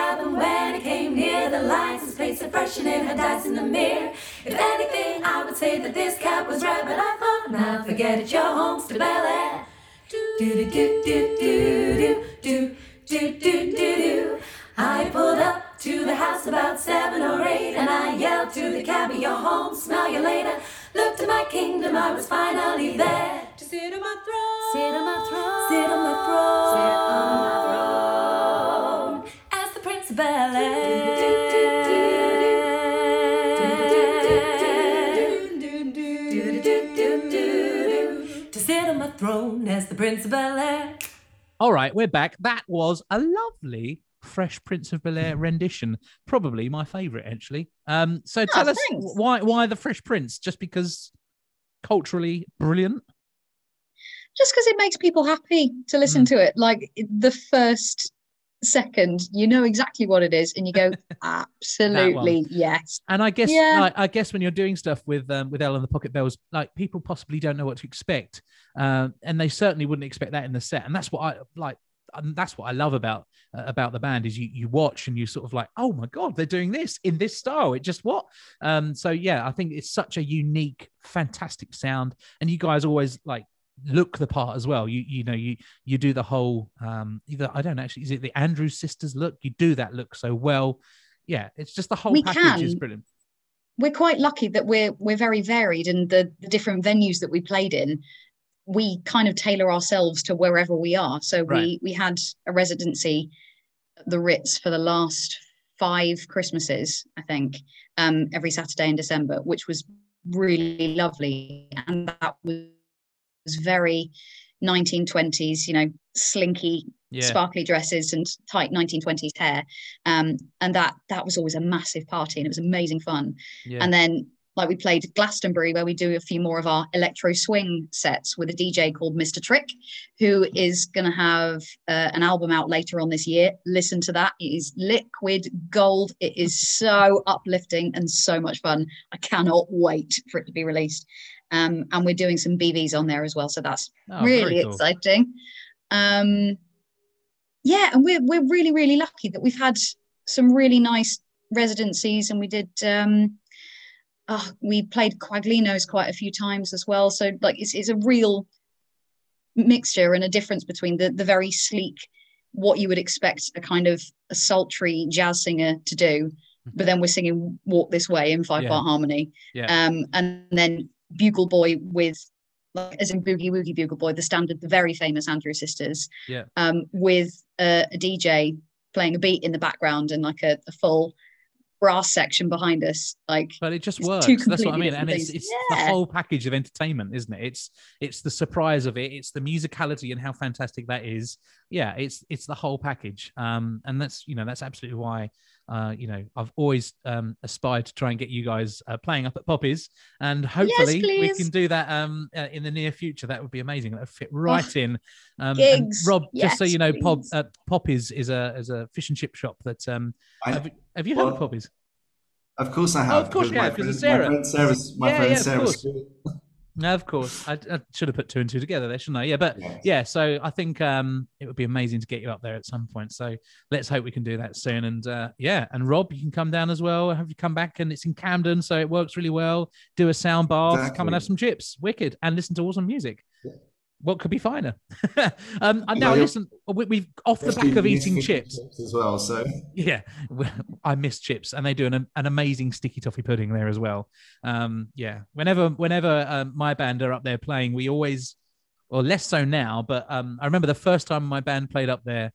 license plate so fresh and it had dice in the mirror. If anything, I would say that this cab was right, but I thought, now forget it, your home's to Bel Air. Do do do do do do do do do do do. I pulled up to the house about seven or eight, and I yelled to the cabbie, "You're home, smell you later." Looked to my kingdom, I was finally there to sit on my throne, sit on my throne, sit on my throne, sit on Prince of Bel Air. All right, we're back. That was a lovely Fresh Prince of Bel Air rendition. Probably my favourite, actually. Um, so tell us why why the Fresh Prince? Just because culturally brilliant. just because it makes people happy to listen to it. Like the first second, you know exactly what it is, and you go, absolutely yes. And I guess, Yeah. like, I guess when you're doing stuff with um, with Elle and the Pocket Belles, like people possibly don't know what to expect, um, and they certainly wouldn't expect that in the set. And that's what I like. And that's what I love about uh, about the band is you you watch and you sort of like, oh my god, they're doing this in this style. It just what? Um, so yeah, I think it's such a unique, fantastic sound, and you guys always like look the part as well. You you know you you do the whole um either I don't actually is it the Andrews sisters look? You do that look so well. Yeah, it's just the whole We package is can. brilliant. We're quite lucky that we're we're very varied, and the, the different venues that we played in, we kind of tailor ourselves to wherever we are. So Right. we we had a residency at the Ritz for the last five Christmases, I think, um, every Saturday in December, which was really lovely, and that was very 1920s, you know, slinky Yeah. sparkly dresses and tight 1920s hair um and that that was always a massive party and it was amazing fun Yeah. and then like we played Glastonbury where we do a few more of our electro swing sets with a DJ called Mr. Trick who is going to have uh, an album out later on this year listen to that it is liquid gold it is so uplifting and so much fun I cannot wait for it to be released um and we're doing some BVs on there as well so that's Oh, really cool. exciting. Um, yeah, and we're we're really really lucky that we've had some really nice residencies, and we did. Um, oh, we played Quaglinos quite a few times as well. So like it's it's a real mixture and a difference between the the very sleek, what you would expect a kind of a sultry jazz singer to do, but then we're singing "Walk This Way" in five part harmony Yeah. um, and then Bugle Boy with, like, as in Boogie Woogie Bugle Boy, the standard, the very famous Andrews Sisters, Yeah. um, with a, a DJ playing a beat in the background and like a, a full brass section behind us. Like, but it just works that's what i mean and different it's things. it's the whole package of entertainment isn't it it's it's the surprise of it it's the musicality and how fantastic that is yeah it's it's the whole package um and that's you know that's absolutely why uh you know i've always um aspired to try and get you guys uh, playing up at poppies and hopefully we can do that um uh, in the near future that would be amazing that would fit right in um gigs. rob just so you know pop please. uh, poppies is a is a fish and chip shop that um I- have, you- have you heard of well, poppies Of course I have. Oh, of course because you my have, 'cause of friend- Sarah. My friend Sarah's, my Yeah, friend yeah, of Sarah's course. school. No, of course. I, I should have put two and two together there, shouldn't I? Yeah, but Yes. yeah, so I think um, it would be amazing to get you up there at some point. So let's hope we can do that soon. And uh, yeah, and Rob, you can come down as well. Have you come back? And it's in Camden, so it works really well. Do a sound bath, come and have some chips, wicked, and listen to awesome music. Yeah. What could be finer? um, and now listen, we, we've off the back of eating and chips. as well. So Yeah, I miss chips, and they do an, an amazing sticky toffee pudding there as well. Um, yeah, whenever whenever um, my band are up there playing, we always, or less so now, but um, I remember the first time my band played up there,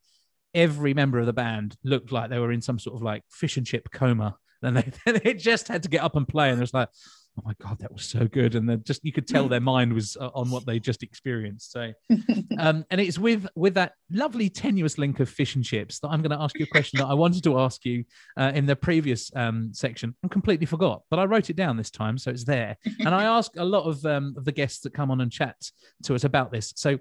every member of the band looked like they were in some sort of like fish and chip coma, and they, they just had to get up and play, and it was like. Oh my god, that was so good, and then just you could tell their mind was uh, on what they just experienced. So, um, and it's with with that lovely tenuous link of fish and chips that I'm going to ask you a question that I wanted to ask you uh, in the previous um, section. I completely forgot, but I wrote it down this time, so it's there. And I ask a lot of, um, of the guests that come on and chat to us about this. So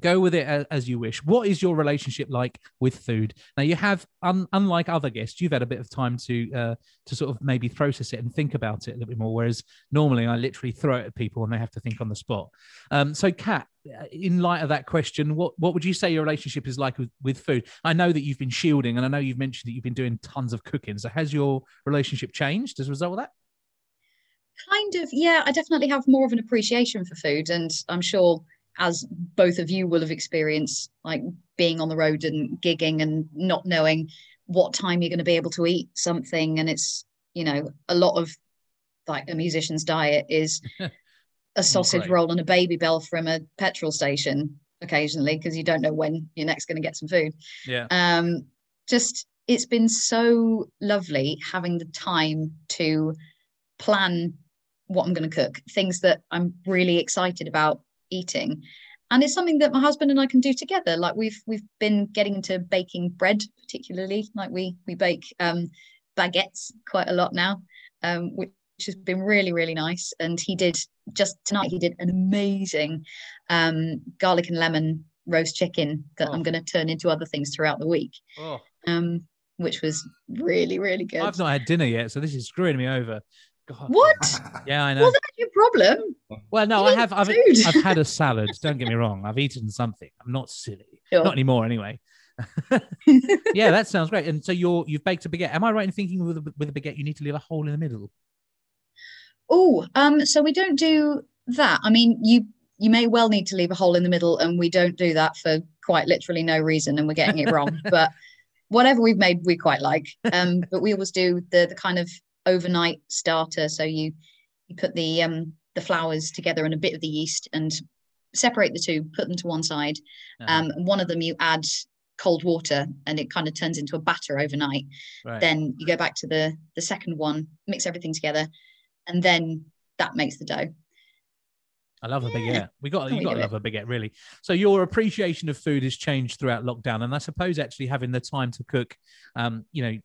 go with it as you wish. What is your relationship like with food? Now you have, un- unlike other guests, you've had a bit of time to uh, to sort of maybe process it and think about it a little bit more. Whereas normally I literally throw it at people and they have to think on the spot. Um, so, Cat, in light of that question, what what would you say your relationship is like with, with food? I know that you've been shielding, and I know you've mentioned that you've been doing tons of cooking. So, has your relationship changed as a result of that? kind of yeah i definitely have more of an appreciation for food and i'm sure as both of you will have experienced like being on the road and gigging and not knowing what time you're going to be able to eat something and it's you know a lot of like a musician's diet is a sausage great. roll and a Babybel from a petrol station occasionally because you don't know when you're next going to get some food Yeah. um just it's been so lovely having the time to plan what i'm going to cook things that i'm really excited about eating and it's something that my husband and i can do together like we've we've been getting into baking bread particularly like we we bake um baguettes quite a lot now um which has been really really nice and he did just tonight he did an amazing um garlic and lemon roast chicken that Oh. i'm going to turn into other things throughout the week Oh, um, which was really, really good. I've not had dinner yet, so this is screwing me over. God. What? Yeah, I know. Well, that's your problem. Well, no, You I have. I've. I've had a salad. Don't get me wrong. I've eaten something. I'm not silly. Sure. Not anymore, anyway. yeah, that sounds great. And so you're you've baked a baguette. Am I right in thinking with a, with a baguette you need to leave a hole in the middle? Oh, um, so we don't do that. I mean, you you may well need to leave a hole in the middle, and we don't do that for quite literally no reason, and we're getting it wrong. but whatever we've made, we quite like. Um, but we always do the the kind of overnight starter. So you you put the um the flours together and a bit of the yeast and separate the two, put them to one side. Uh-huh. Um, and one of them you add cold water, and it kind of turns into a batter overnight. right. then you go back to the the second one mix everything together and then that makes the dough I love a Yeah. We got you got to do it? love a baguette, really. So your appreciation of food has changed throughout lockdown, and I suppose actually having the time to cook, um, you know,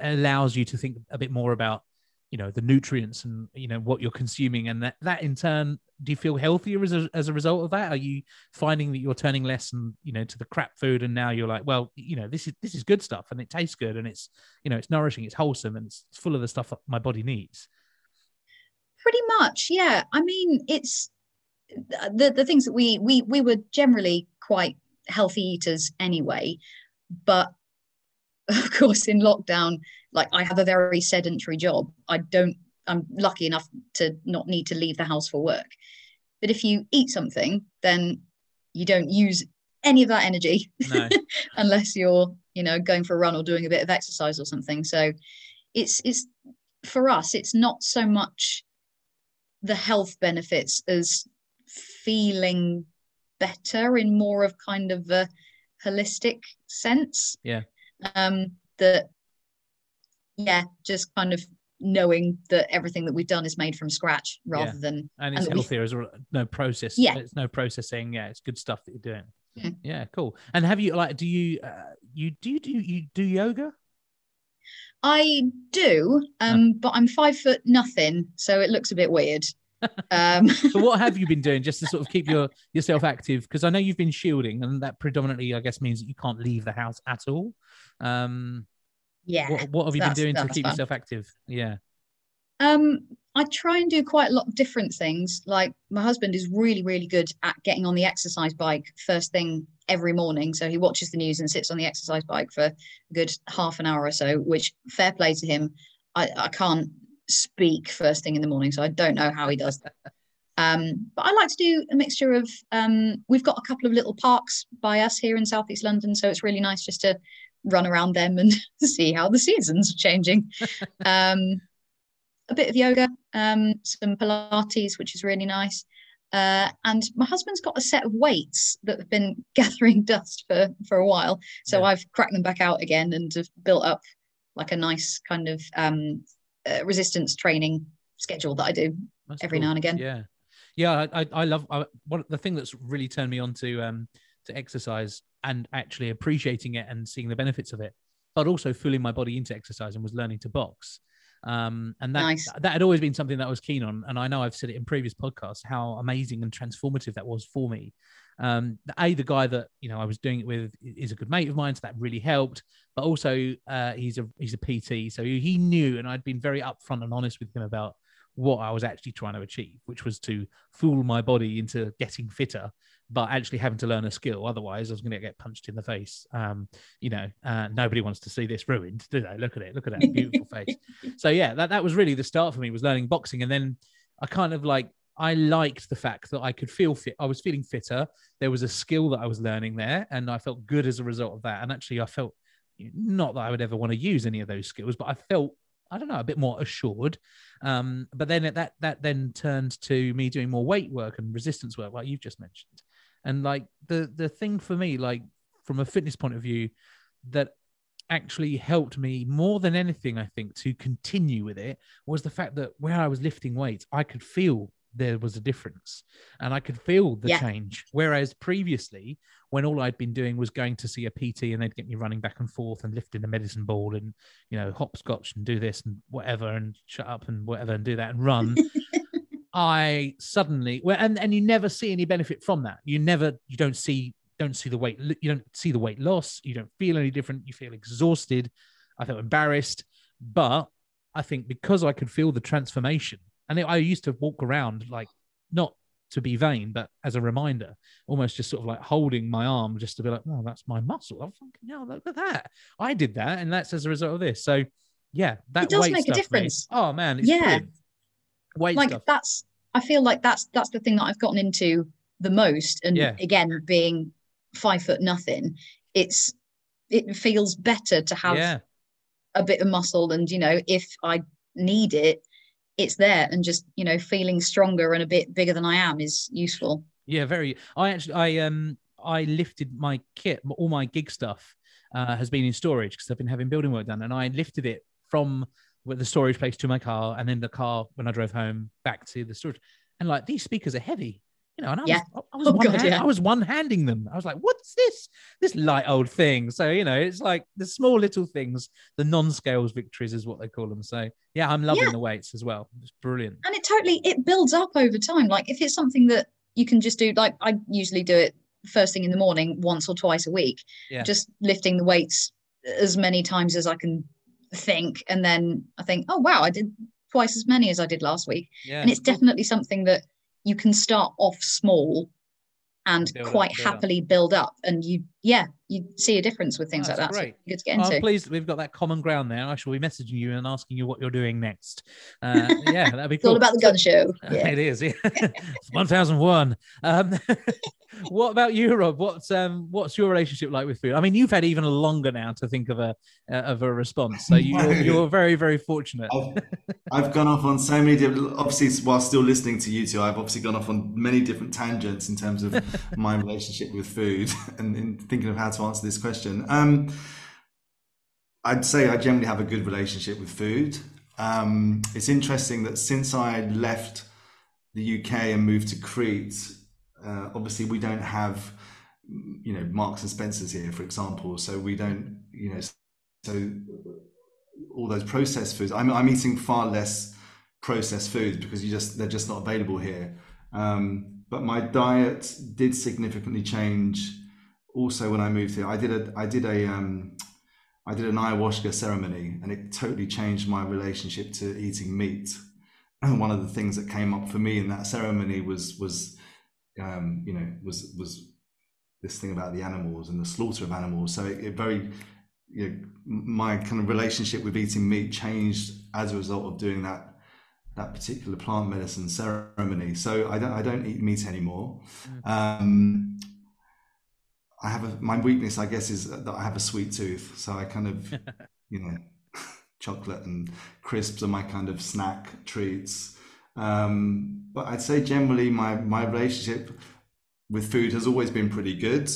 allows you to think a bit more about, you know, the nutrients and you know what you're consuming, and that that in turn, do you feel healthier as a, as a result of that? Are you finding that you're turning less and you know to the crap food, and now you're like, well, you know, this is this is good stuff, and it tastes good, and it's you know it's nourishing, it's wholesome, and it's, full of the stuff that my body needs. pretty much yeah i mean it's the the things that we we we were generally quite healthy eaters anyway but of course in lockdown like i have a very sedentary job i don't i'm lucky enough to not need to leave the house for work but if you eat something then you don't use any of that energy No. unless you're you know going for a run or doing a bit of exercise or something so it's it's for us it's not so much the health benefits as feeling better in more of kind of a holistic sense Yeah. Um that yeah, just kind of knowing that everything that we've done is made from scratch rather Yeah. than and it's we- healthier as well. No process. Yeah. It's no processing. Yeah, it's good stuff that you're doing. Mhm. Yeah, cool. And have you like? Do you uh, you do you do you do yoga? I do, um, but I'm five foot nothing, so it looks a bit weird. Um, So what have you been doing just to sort of keep your yourself active? Because I know you've been shielding, and that predominantly, I guess, means that you can't leave the house at all. Um, yeah. what, what have you been doing to keep fun. yourself active? Yeah, Um, I try and do quite a lot of different things. Like my husband is really, really good at getting on the exercise bike first thing every morning. So he watches the news and sits on the exercise bike for a good half an hour or so, which fair play to him. I, I can't speak first thing in the morning, so I don't know how he does that. Um, but I like to do a mixture of um, we've got a couple of little parks by us here in southeast London, so it's really nice just to run around them and see how the seasons are changing. Um, a bit of yoga, um, some Pilates, which is really nice. Uh, and my husband's got a set of weights that have been gathering dust for for a while, so Yeah. I've cracked them back out again and have built up like a nice kind of um, uh, resistance training schedule that I do That's every now and again. Yeah, yeah. I I, I love I, what the thing that's really turned me on to um to exercise and actually appreciating it and seeing the benefits of it, but also fooling my body into exercise and was learning to box. Um, and that Nice. that had always been something that I was keen on, and I know I've said it in previous podcasts how amazing and transformative that was for me. Um, the- a the guy that you know I was doing it with is a good mate of mine, so that really helped. But also, uh, he's a he's a PT, so he knew, and I'd been very upfront and honest with him about what I was actually trying to achieve, which was to fool my body into getting fitter, but actually having to learn a skill. Otherwise, I was going to get punched in the face. Um, you know, uh, nobody wants to see this ruined, do they? Look at it. Look at that beautiful face. So yeah, that, that was really the start for me was learning boxing. And then I kind of like, I liked the fact that I could feel fit. I was feeling fitter. There was a skill that I was learning there and I felt good as a result of that. And actually I felt not that I would ever want to use any of those skills, but I felt I don't know, a bit more assured. Um, but then that that then turned to me doing more weight work and resistance work, like you've just mentioned. And like the the thing for me, like from a fitness point of view, that actually helped me more than anything, I think, to continue with it was the fact that where I was lifting weights, I could feel there was a difference and I could feel the Yeah. change. Whereas previously, when all I'd been doing was going to see a PT and they'd get me running back and forth and lifting a medicine ball and, you know, hopscotch and do this and whatever and shut up and whatever and do that and run. I suddenly well, and and you never see any benefit from that. You never, you don't see, don't see the weight, you don't see the weight loss. You don't feel any different. You feel exhausted. I felt embarrassed, but I think because I could feel the transformation, and I used to walk around like not to be vain, but as a reminder, almost just sort of like holding my arm just to be like, oh, that's my muscle. Oh, fucking hell, look at that. I did that, and that's as a result of this. So, yeah, that does weight make a difference. Oh man, it's Yeah. brilliant. Weight like stuff. that's I feel like that's that's the thing that I've gotten into the most. And Yeah. again, being five foot nothing, it's it feels better to have yeah. a bit of muscle and you know if i need it it's there and just you know feeling stronger and a bit bigger than i am is useful Yeah, very. I actually, I um, I lifted my kit. All my gig stuff uh, has been in storage because I've been having building work done, and I lifted it from the storage place to my car, and then the car when I drove home back to the storage. And like these speakers are heavy, you know. And I Yeah. was, I was Oh, one, God, hand- yeah. I was one handing them. I was like, "What's this? This light old thing?" So you know, it's like the small little things, the non-scales victories is what they call them. So yeah, I'm loving Yeah. the weights as well. It's brilliant. and it totally it builds up over time like if it's something that you can just do like i usually do it first thing in the morning once or twice a week Yeah. just lifting the weights as many times as i can think and then i think oh wow i did twice as many as i did last week and it's definitely something that you can start off small and Build quite up. happily build up and you yeah you see a difference with things Oh, like that great. so good to get into I'm pleased that we've got that common ground there. I shall be messaging you and asking you what you're doing next. Uh, yeah, that'd be it's all cool. about the gun show yeah It is. Yeah. It's 1001. Um, what about you, Rob? What's um, what's your relationship like with food? I mean, you've had even longer now to think of a uh, of a response, so you're you're very very fortunate. I've, I've gone off on so many different, obviously, while still listening to you two, I've obviously gone off on many different tangents in terms of my relationship with food and in thinking of how to answer this question. Um, I'd say I generally have a good relationship with food. Um, it's interesting that since I left the UK and moved to Crete, uh, obviously we don't have, you know, Marks and Spencers here, for example. So we don't, you know, so all those processed foods. I'm, I'm eating far less processed foods because you just they're just not available here. Um, but my diet did significantly change also when I moved here. I did a I did a um, I did an ayahuasca ceremony, and it totally changed my relationship to eating meat. And one of the things that came up for me in that ceremony was was um, you know was was this thing about the animals and the slaughter of animals. So it, it very you know, my kind of relationship with eating meat changed as a result of doing that that particular plant medicine ceremony. So I don't I don't eat meat anymore. Um, I have a my weakness, I guess, is that I have a sweet tooth. So I kind of, you know, chocolate and crisps are my kind of snack treats. Um, but I'd say generally my my relationship with food has always been pretty good.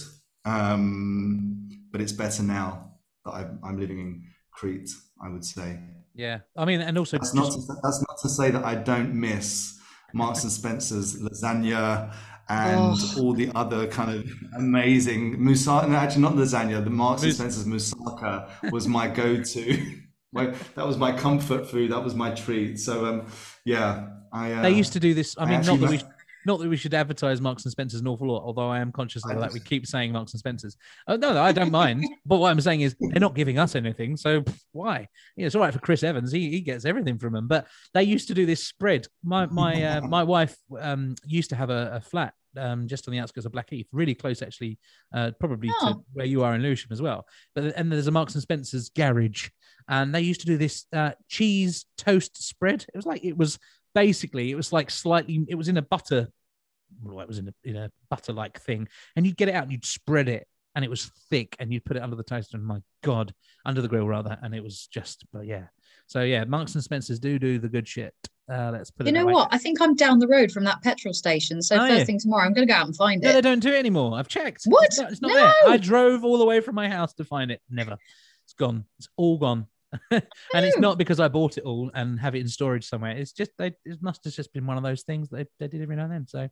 Um, but it's better now that I'm, I'm living in Crete. I would say. Yeah, I mean, and also That's not to, that's not to say that I don't miss Marks and Spencer's lasagna and Oh. all the other kind of amazing moussaka. No, actually, not lasagna. The Marks and Mous- Spencer's moussaka was my go-to. my, that was my comfort food. That was my treat. So, um, yeah, I. Uh, they used to do this. I I mean, not that we not that we should advertise Marks and Spencers an awful lot, although I am conscious of I that. We keep saying Marks and Spencers. Oh, no, no, I don't mind. but what I'm saying is they're not giving us anything, so why? Yeah, it's all right for Chris Evans. He, he gets everything from them. But they used to do this spread. My my uh, my wife um, used to have a, a flat um, just on the outskirts of Blackheath, really close actually, uh, probably to Oh. where you are in Lewisham as well. But and there's a Marks and Spencers garage, and they used to do this uh, cheese toast spread. It was like it was basically it was like slightly it was in a butter well, it was in a, in a butter like thing and you'd get it out and you'd spread it and it was thick and you'd put it under the toaster and my god under the grill rather and it was just but yeah so yeah marks and spencers do do the good shit uh let's put it. You know what? I think I'm down the road from that petrol station. So Are first you? thing tomorrow, I'm going to go out and find it. no, they don't do it anymore i've checked What? it's not, it's not there No. i drove all the way from my house to find it never it's gone it's all gone and it's not because I bought it all and have it in storage somewhere. It's just they it must have just been one of those things they, they did every now and then. So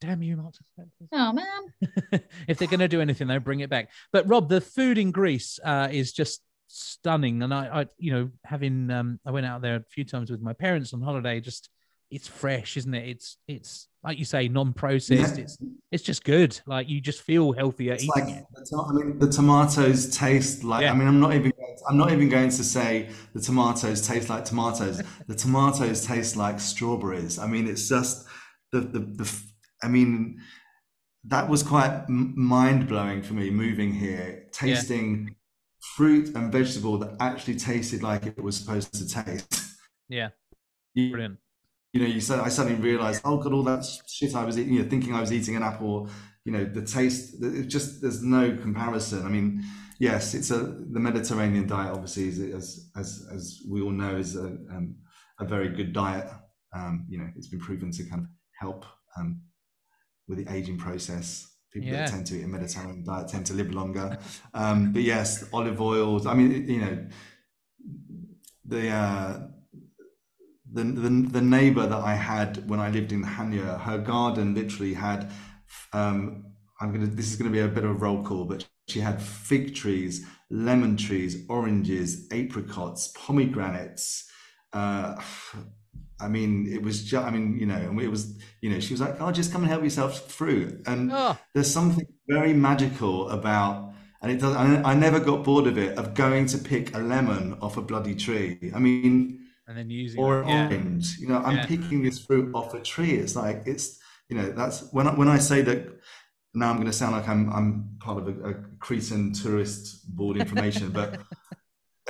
damn you, Marks and Spencers. Oh man, if they're going to do anything, though, bring it back. But Rob, the food in Greece uh, is just stunning, and I, I, you know, having um, I went out there a few times with my parents on holiday. Just it's fresh, isn't it? It's it's like you say, non-processed. Yeah. It's it's just good. Like you just feel healthier It's eating like it. I mean, the tomatoes taste like. Yeah. I mean, I'm not even. I'm not even going to say the tomatoes taste like tomatoes. the tomatoes taste like strawberries. I mean, it's just the the. the I mean, that was quite mind blowing for me moving here, tasting fruit and vegetable that actually tasted like it was supposed to taste. Yeah, You- brilliant. you know, you said I suddenly realized, oh god, all that shit I was eating, you know, thinking I was eating an apple, you know, the taste, it just there's no comparison. I mean, yes, it's a the Mediterranean diet, obviously, is as as as we all know, is a um, a very good diet. Um, you know, it's been proven to kind of help um, with the aging process. People Yeah. that tend to eat a Mediterranean diet tend to live longer. Um, but yes, olive oils. I mean, you know, the uh, the, the the neighbor that I had when I lived in Hanya, her garden literally had. Um, I'm gonna. This is gonna be a bit of a roll call, but she had fig trees, lemon trees, oranges, apricots, pomegranates. Uh, I mean, it was just. I mean, you know, and it was. You know, she was like, "Oh, just come and help yourself fruit." And Oh, there's something very magical about and it does I, I never got bored of it of going to pick a lemon off a bloody tree i mean and then using or it. an yeah. orange you know i'm Yeah. picking this fruit off a tree it's like it's you know that's when i when i say that now i'm going to sound like i'm i'm part of a, a cretan tourist board information but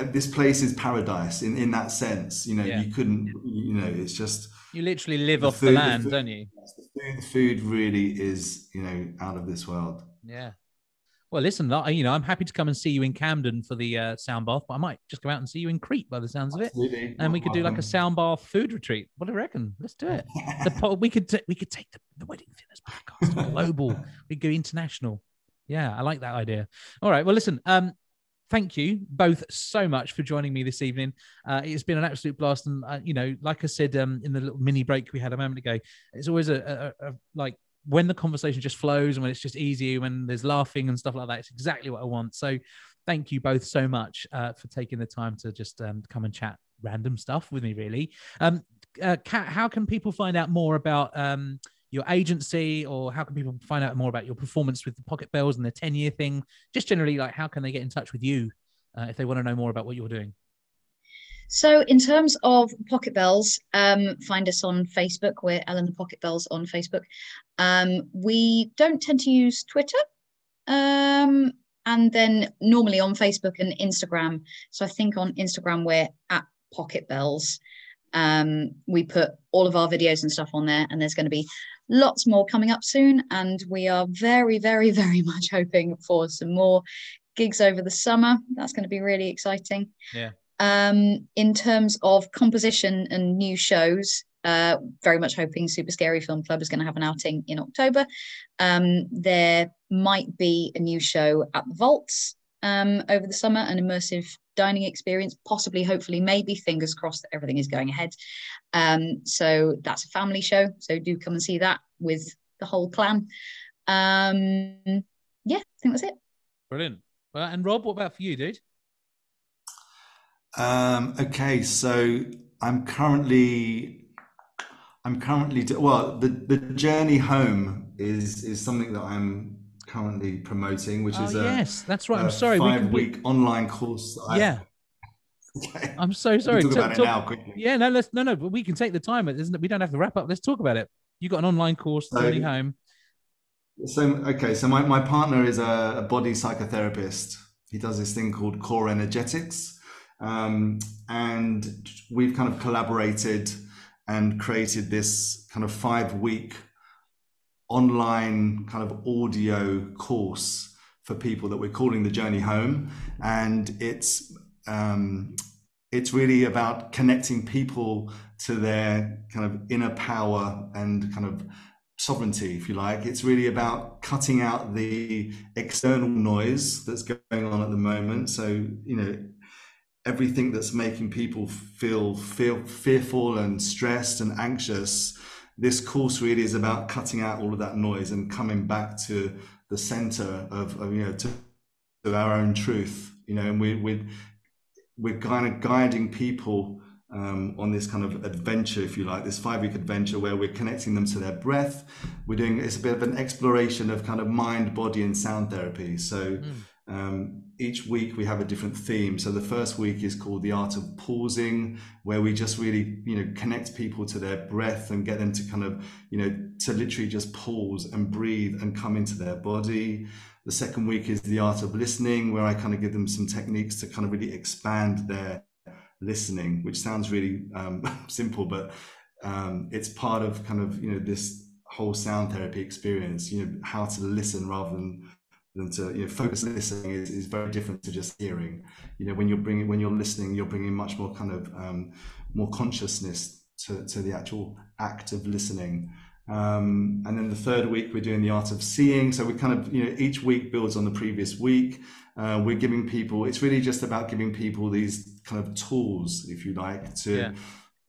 this place is paradise in in that sense you know Yeah. you couldn't you know it's just You literally live The off the food- the land, food- don't you? the food, the food really is you know out of this world Yeah. Well, listen, you know, I'm happy to come and see you in Camden for the uh, sound bath, but I might just go out and see you in Crete by the sounds of it. Absolutely. And we could do like a sound bath food retreat. What do you reckon? Let's do it. The we could t- we could take the, the wedding thinners podcast global. We go international. Yeah, I like that idea. All right. Well, listen. Um, thank you both so much for joining me this evening. Uh, it's been an absolute blast, and uh, you know, like I said um, in the little mini break we had a moment ago, it's always a, a, a like when the conversation just flows and when it's just easy, when there's laughing and stuff like that. It's exactly what I want. So, thank you both so much uh, for taking the time to just um, come and chat random stuff with me. Really, um, uh, Kat, how can people find out more about? Um, your agency or how can people find out more about your performance with the pocket bells and the 10 year thing? Just generally like how can they get in touch with you uh, if they want to know more about what you're doing? So in terms of pocket bells um, find us on facebook. We're ellen the pocket bells on facebook. Um, we don't tend to use twitter um, and then normally on facebook and instagram. So i think on instagram we're at pocket bells. Um, we put all of our videos and stuff on there and there's going to be lots more coming up soon. And we are very, very, very much hoping for some more gigs over the summer. That's going to be really exciting. Yeah. Um, in terms of composition and new shows, uh, very much hoping Super Scary Film Club is going to have an outing in October. Um, there might be a new show at the Vaults um, over the summer, an immersive dining experience, possibly, hopefully, maybe, fingers crossed that everything is going ahead. Um, so that's a family show. So do come and see that with the whole clan. Um, yeah, I think that's it. Brilliant. Well, and Rob, what about for you, dude? Um, okay, so I'm currently, I'm currently, well, the the journey home is is something that I'm currently promoting, which oh, is a yes, that's right. I'm sorry, we five can week online course. I- Yeah, Okay. I'm so sorry. talk Talk- about it now quickly. Yeah, no, let's no, no, but we can take the time. It isn't. We don't have to wrap up. Let's talk about it. You got an online course, So- Journey Home. So okay, so my, my partner is a, a body psychotherapist. He does this thing called core energetics. Um, and we've kind of collaborated and created this kind of five week online kind of audio course for people that we're calling the journey home. And it's um, it's really about connecting people to their kind of inner power and kind of sovereignty, if you like. It's really about cutting out the external noise that's going on at the moment. So, you know, everything that's making people feel feel fearful and stressed and anxious. This course really is about cutting out all of that noise and coming back to the center of, of you know to, to our own truth. You know, and we we we're kind of guiding people um, on this kind of adventure, if you like, this five week adventure where we're connecting them to their breath. We're doing it's a bit of an exploration of kind of mind, body, and sound therapy. So um, each week we have a different theme. So the first week is called the art of pausing, where we just really you know connect people to their breath and get them to kind of you know to literally just pause and breathe and come into their body. The second week is the art of listening, where I kind of give them some techniques to kind of really expand their listening, which sounds really um, simple, but um, it's part of kind of you know this whole sound therapy experience. You know how to listen rather than than to you know focus listening is, is very different to just hearing. You know when you're bringing when you're listening, you're bringing much more kind of um, more consciousness to, to the actual act of listening. Um, and then the third week, we're doing the art of seeing. So we kind of, you know, each week builds on the previous week. Uh, we're giving people, it's really just about giving people these kind of tools, if you like, to Yeah.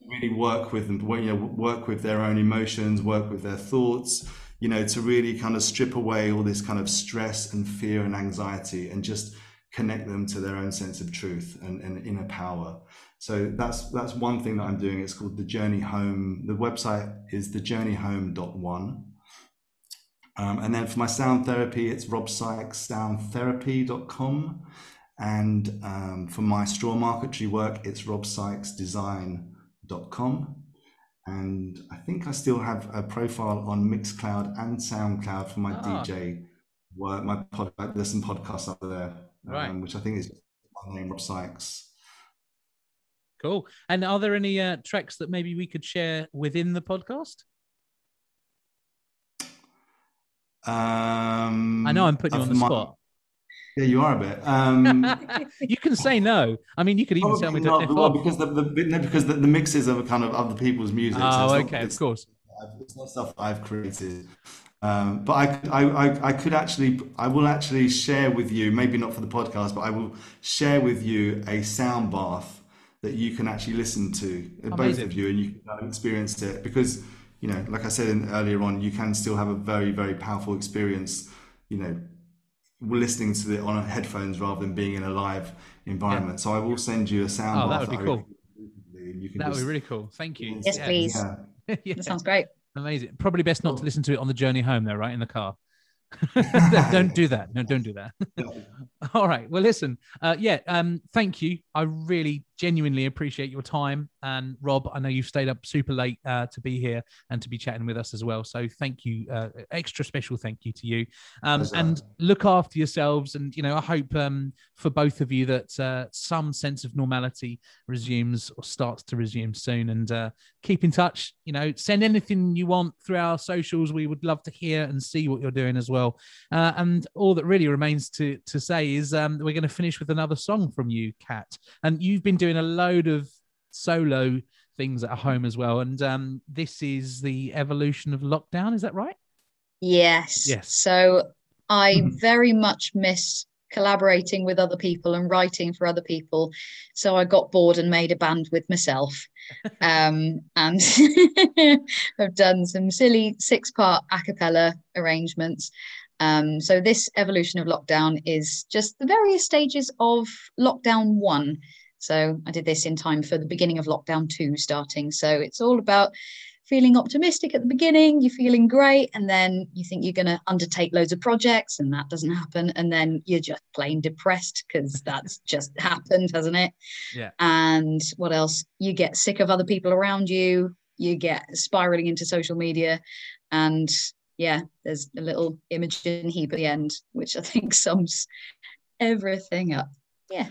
really work with them, you know, work with their own emotions, work with their thoughts, you know, to really kind of strip away all this kind of stress and fear and anxiety and just connect them to their own sense of truth and, and inner power. So that's that's one thing that I'm doing. It's called the Journey Home. The website is thejourneyhome.one. Um, and then for my sound therapy, it's robsykessoundtherapy.com. And um, for my straw marketry work, it's robsykesdesign.com. And I think I still have a profile on Mixcloud and SoundCloud for my Ah. DJ work. My pod, there's some podcasts up there, Right. um, which I think is my name, Rob Sykes. Cool. And are there any uh, tracks that maybe we could share within the podcast? Um, I know I'm putting you on the my- spot. Yeah, you are a bit. Um, you can say no. I mean, you could even tell me to not, well, because the, the no, because the, the mixes of kind of other people's music. so Oh, not- okay, of course. It's not stuff I've created. Um, but I, I, I, I could actually, I will actually share with you, maybe not for the podcast, but I will share with you a sound bath that you can actually listen to, uh, both of you, and you can kind of experience it because, you know, like I said earlier on, you can still have a very, very powerful experience, you know, listening to it on headphones rather than being in a live environment. So I will send you a sound Oh, that would be I cool. recommend, and you can That would be really cool. Thank you. Yes, Yeah. please. Yeah. Yeah. That sounds great. Amazing. Probably best not to listen to it on the journey home, though, right? In the car. don't do that. No, don't do that. All right. Well, listen. Uh, yeah. Um. Thank you. I really, genuinely appreciate your time. And Rob, I know you've stayed up super late uh, to be here and to be chatting with us as well. So thank you. Uh, extra special thank you to you. Um. And look after yourselves. And you know, I hope um for both of you that uh, some sense of normality resumes or starts to resume soon. And uh, keep in touch. You know, send anything you want through our socials. We would love to hear and see what you're doing as well. Uh, and all that really remains to to say is um, we're going to finish with another song from you, Kat. And you've been doing a load of solo things at home as well. And um, this is the evolution of lockdown. Is that right? Yes. Yes. So I Mhm. very much miss collaborating with other people and writing for other people. So I got bored and made a band with myself. Um, and I've done some silly six part a cappella arrangements. Um, so this evolution of lockdown is just the various stages of lockdown one. So I did this in time for the beginning of lockdown two starting. So it's all about feeling optimistic at the beginning, you're feeling great, and then you think you're going to undertake loads of projects, and that doesn't happen. And then you're just plain depressed because that's just happened, hasn't it? Yeah. And what else? You get sick of other people around you, you get spiraling into social media, and yeah, there's a little Imogen Heap at the end, which I think sums everything up.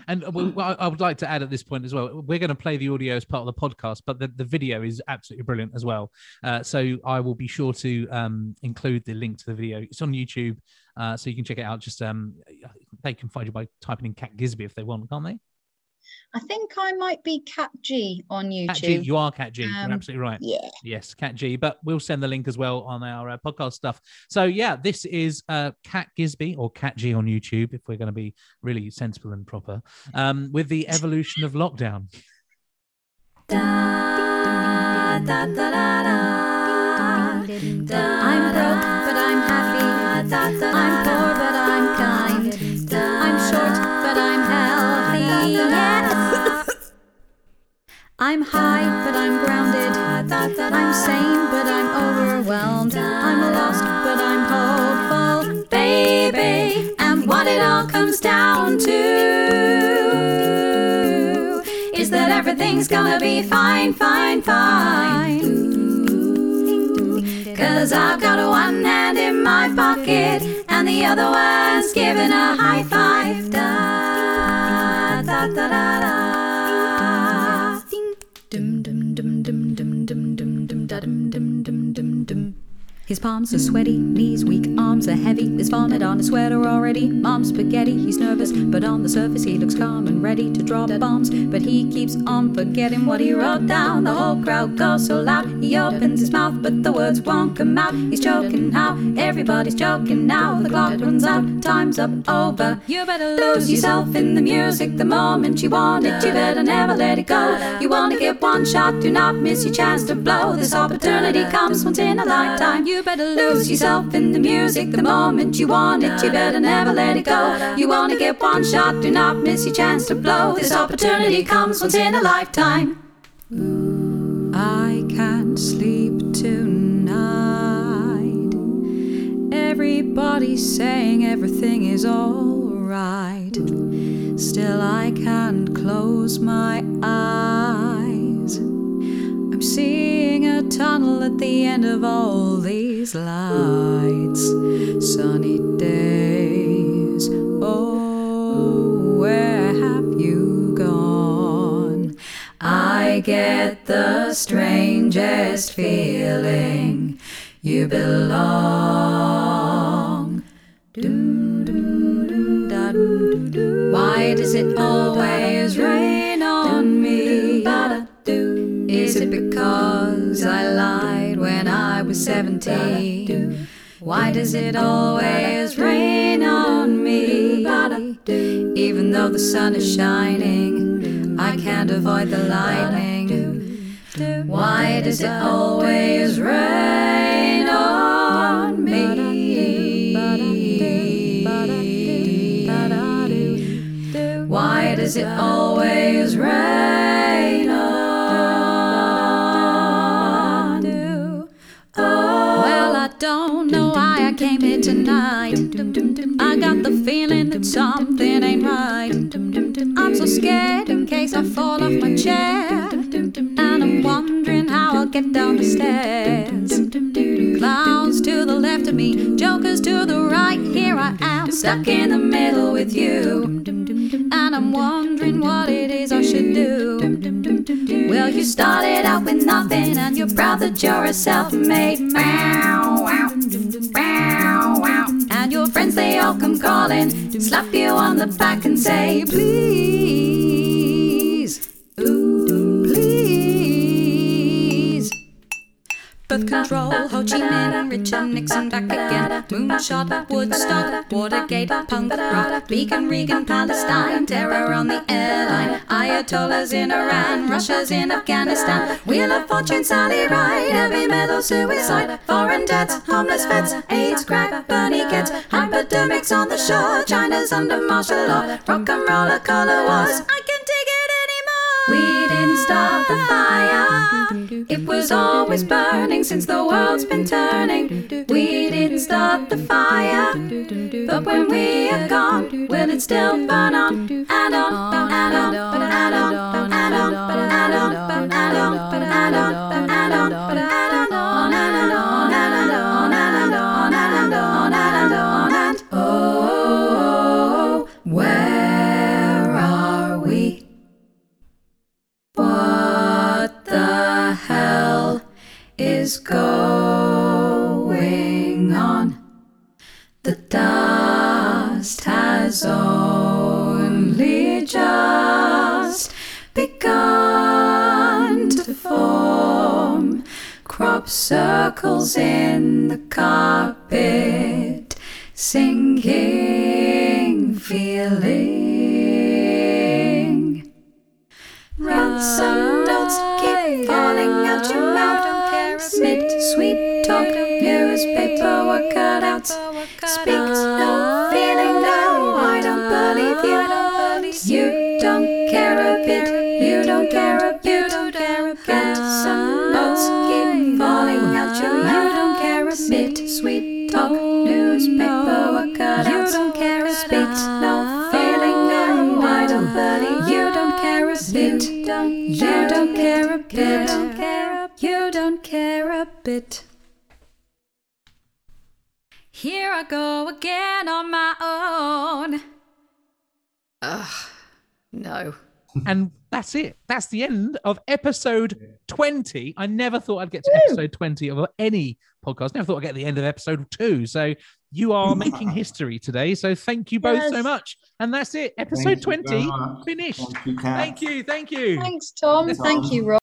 And uh, well, I would like to add at this point as well, we're going to play the audio as part of the podcast, but the, the video is absolutely brilliant as well. Uh, so I will be sure to um, include the link to the video. It's on YouTube, uh, so you can check it out. Just um, they can find you by typing in Cat Gisby if they want, can't they? I think I might be Cat G on YouTube. Cat G, you are Cat G. You're Um, absolutely right. yeah. Yes, Cat G. But we'll send the link as well on our uh, podcast stuff. So yeah, this is uh, Cat Gisby or Cat G on YouTube if we're going to be really sensible and proper um, with the evolution of lockdown. Da, da, da, da, da. Da, I'm broke, but I'm happy. da, da, I'm poor, but I'm kind. I'm short, but I'm healthy. Yeah. I'm high, but I'm grounded. I'm sane, but I'm overwhelmed. I'm lost, but I'm hopeful, baby. And what it all comes down to is that everything's gonna be fine, fine, fine. Cause I've got one hand in my pocket and the other one's giving a high five. Da, da, da, da, da. Dim, dim. His palms are sweaty, knees weak, arms are heavy. There's vomit on his sweater already. Mom's spaghetti, he's nervous, but on the surface he looks calm and ready to drop bombs. But he keeps on forgetting what he wrote down. The whole crowd goes so loud. He opens his mouth, but the words won't come out. He's joking now, everybody's joking now. The clock runs out, time's up, over. You better lose yourself in the music the moment you want it. You better never let it go. You wanna get one shot, do not miss your chance to blow. This opportunity comes once in a lifetime. You better lose yourself in the music the moment you want it. You better never let it go. You wanna get one shot, do not miss your chance to blow. This opportunity comes once in a lifetime. I can't sleep tonight. Everybody's saying everything is alright. Still, I can't close my eyes. I'm seeing a tunnel at the end of all these lights. Sunny days. Oh, where have you gone? I get the strangest feeling you belong. Why does it always rain because I lied when I was 17. Why does it always rain on me? Even though the sun is shining, I can't avoid the lightning. Why does it always rain on me? Why does it always rain came here tonight. I got the feeling that something ain't right. I'm so scared in case I fall off my chair. And I'm wondering how I'll get down the stairs. Clowns to the left of me, jokers to the right. Here I am, stuck in the middle with you. And I'm wondering what it is I should do. Well, you started out with nothing, and you're proud that you're a self made man. And your friends, they all come calling, slap you on the back and say, please, Birth control, Ho Chi Minh, Richard Nixon back again. Moonshot, Woodstock, Watergate, punk rock, Beacon, Reagan, Palestine, terror on the airline, Ayatollahs in Iran, Russia's in Afghanistan, Wheel of Fortune, Sally Ride, heavy metal, suicide, foreign debts, homeless vets, AIDS, crack, Bernie kids, hypodermics on the shore, China's under martial law, rock and roller color wars. I We didn't start the fire. It was always burning since the world's been turning. We didn't start the fire. But when we are gone, will it still burn on? And on, and on, and on, and on, is going on? The dust has only just begun to form crop circles in the carpet, sinking feeling. Ransom notes keep falling out your mouth. Mid sweet talk, newspaper work cutouts. Speak no feeling, no, I don't believe you. You don't care a bit, you don't care a bit. Ransom notes keep falling out your mouth. You don't care a bit. Sweet talk, newspaper work cutouts. You don't care a bit. No feeling, no, I don't believe you don't care a bit. You don't care a bit. You don't care a bit. Here I go again on my own. Ugh, no. and that's it. That's the end of episode 20. I never thought I'd get to episode 20 of any podcast. Never thought I'd get to the end of episode two. So you are making history today. So thank you both so much. And that's it. Episode Thank 20 finished. Thank you, Thank you. Thank you. Thanks, Tom. Thanks, Thank you, Rob.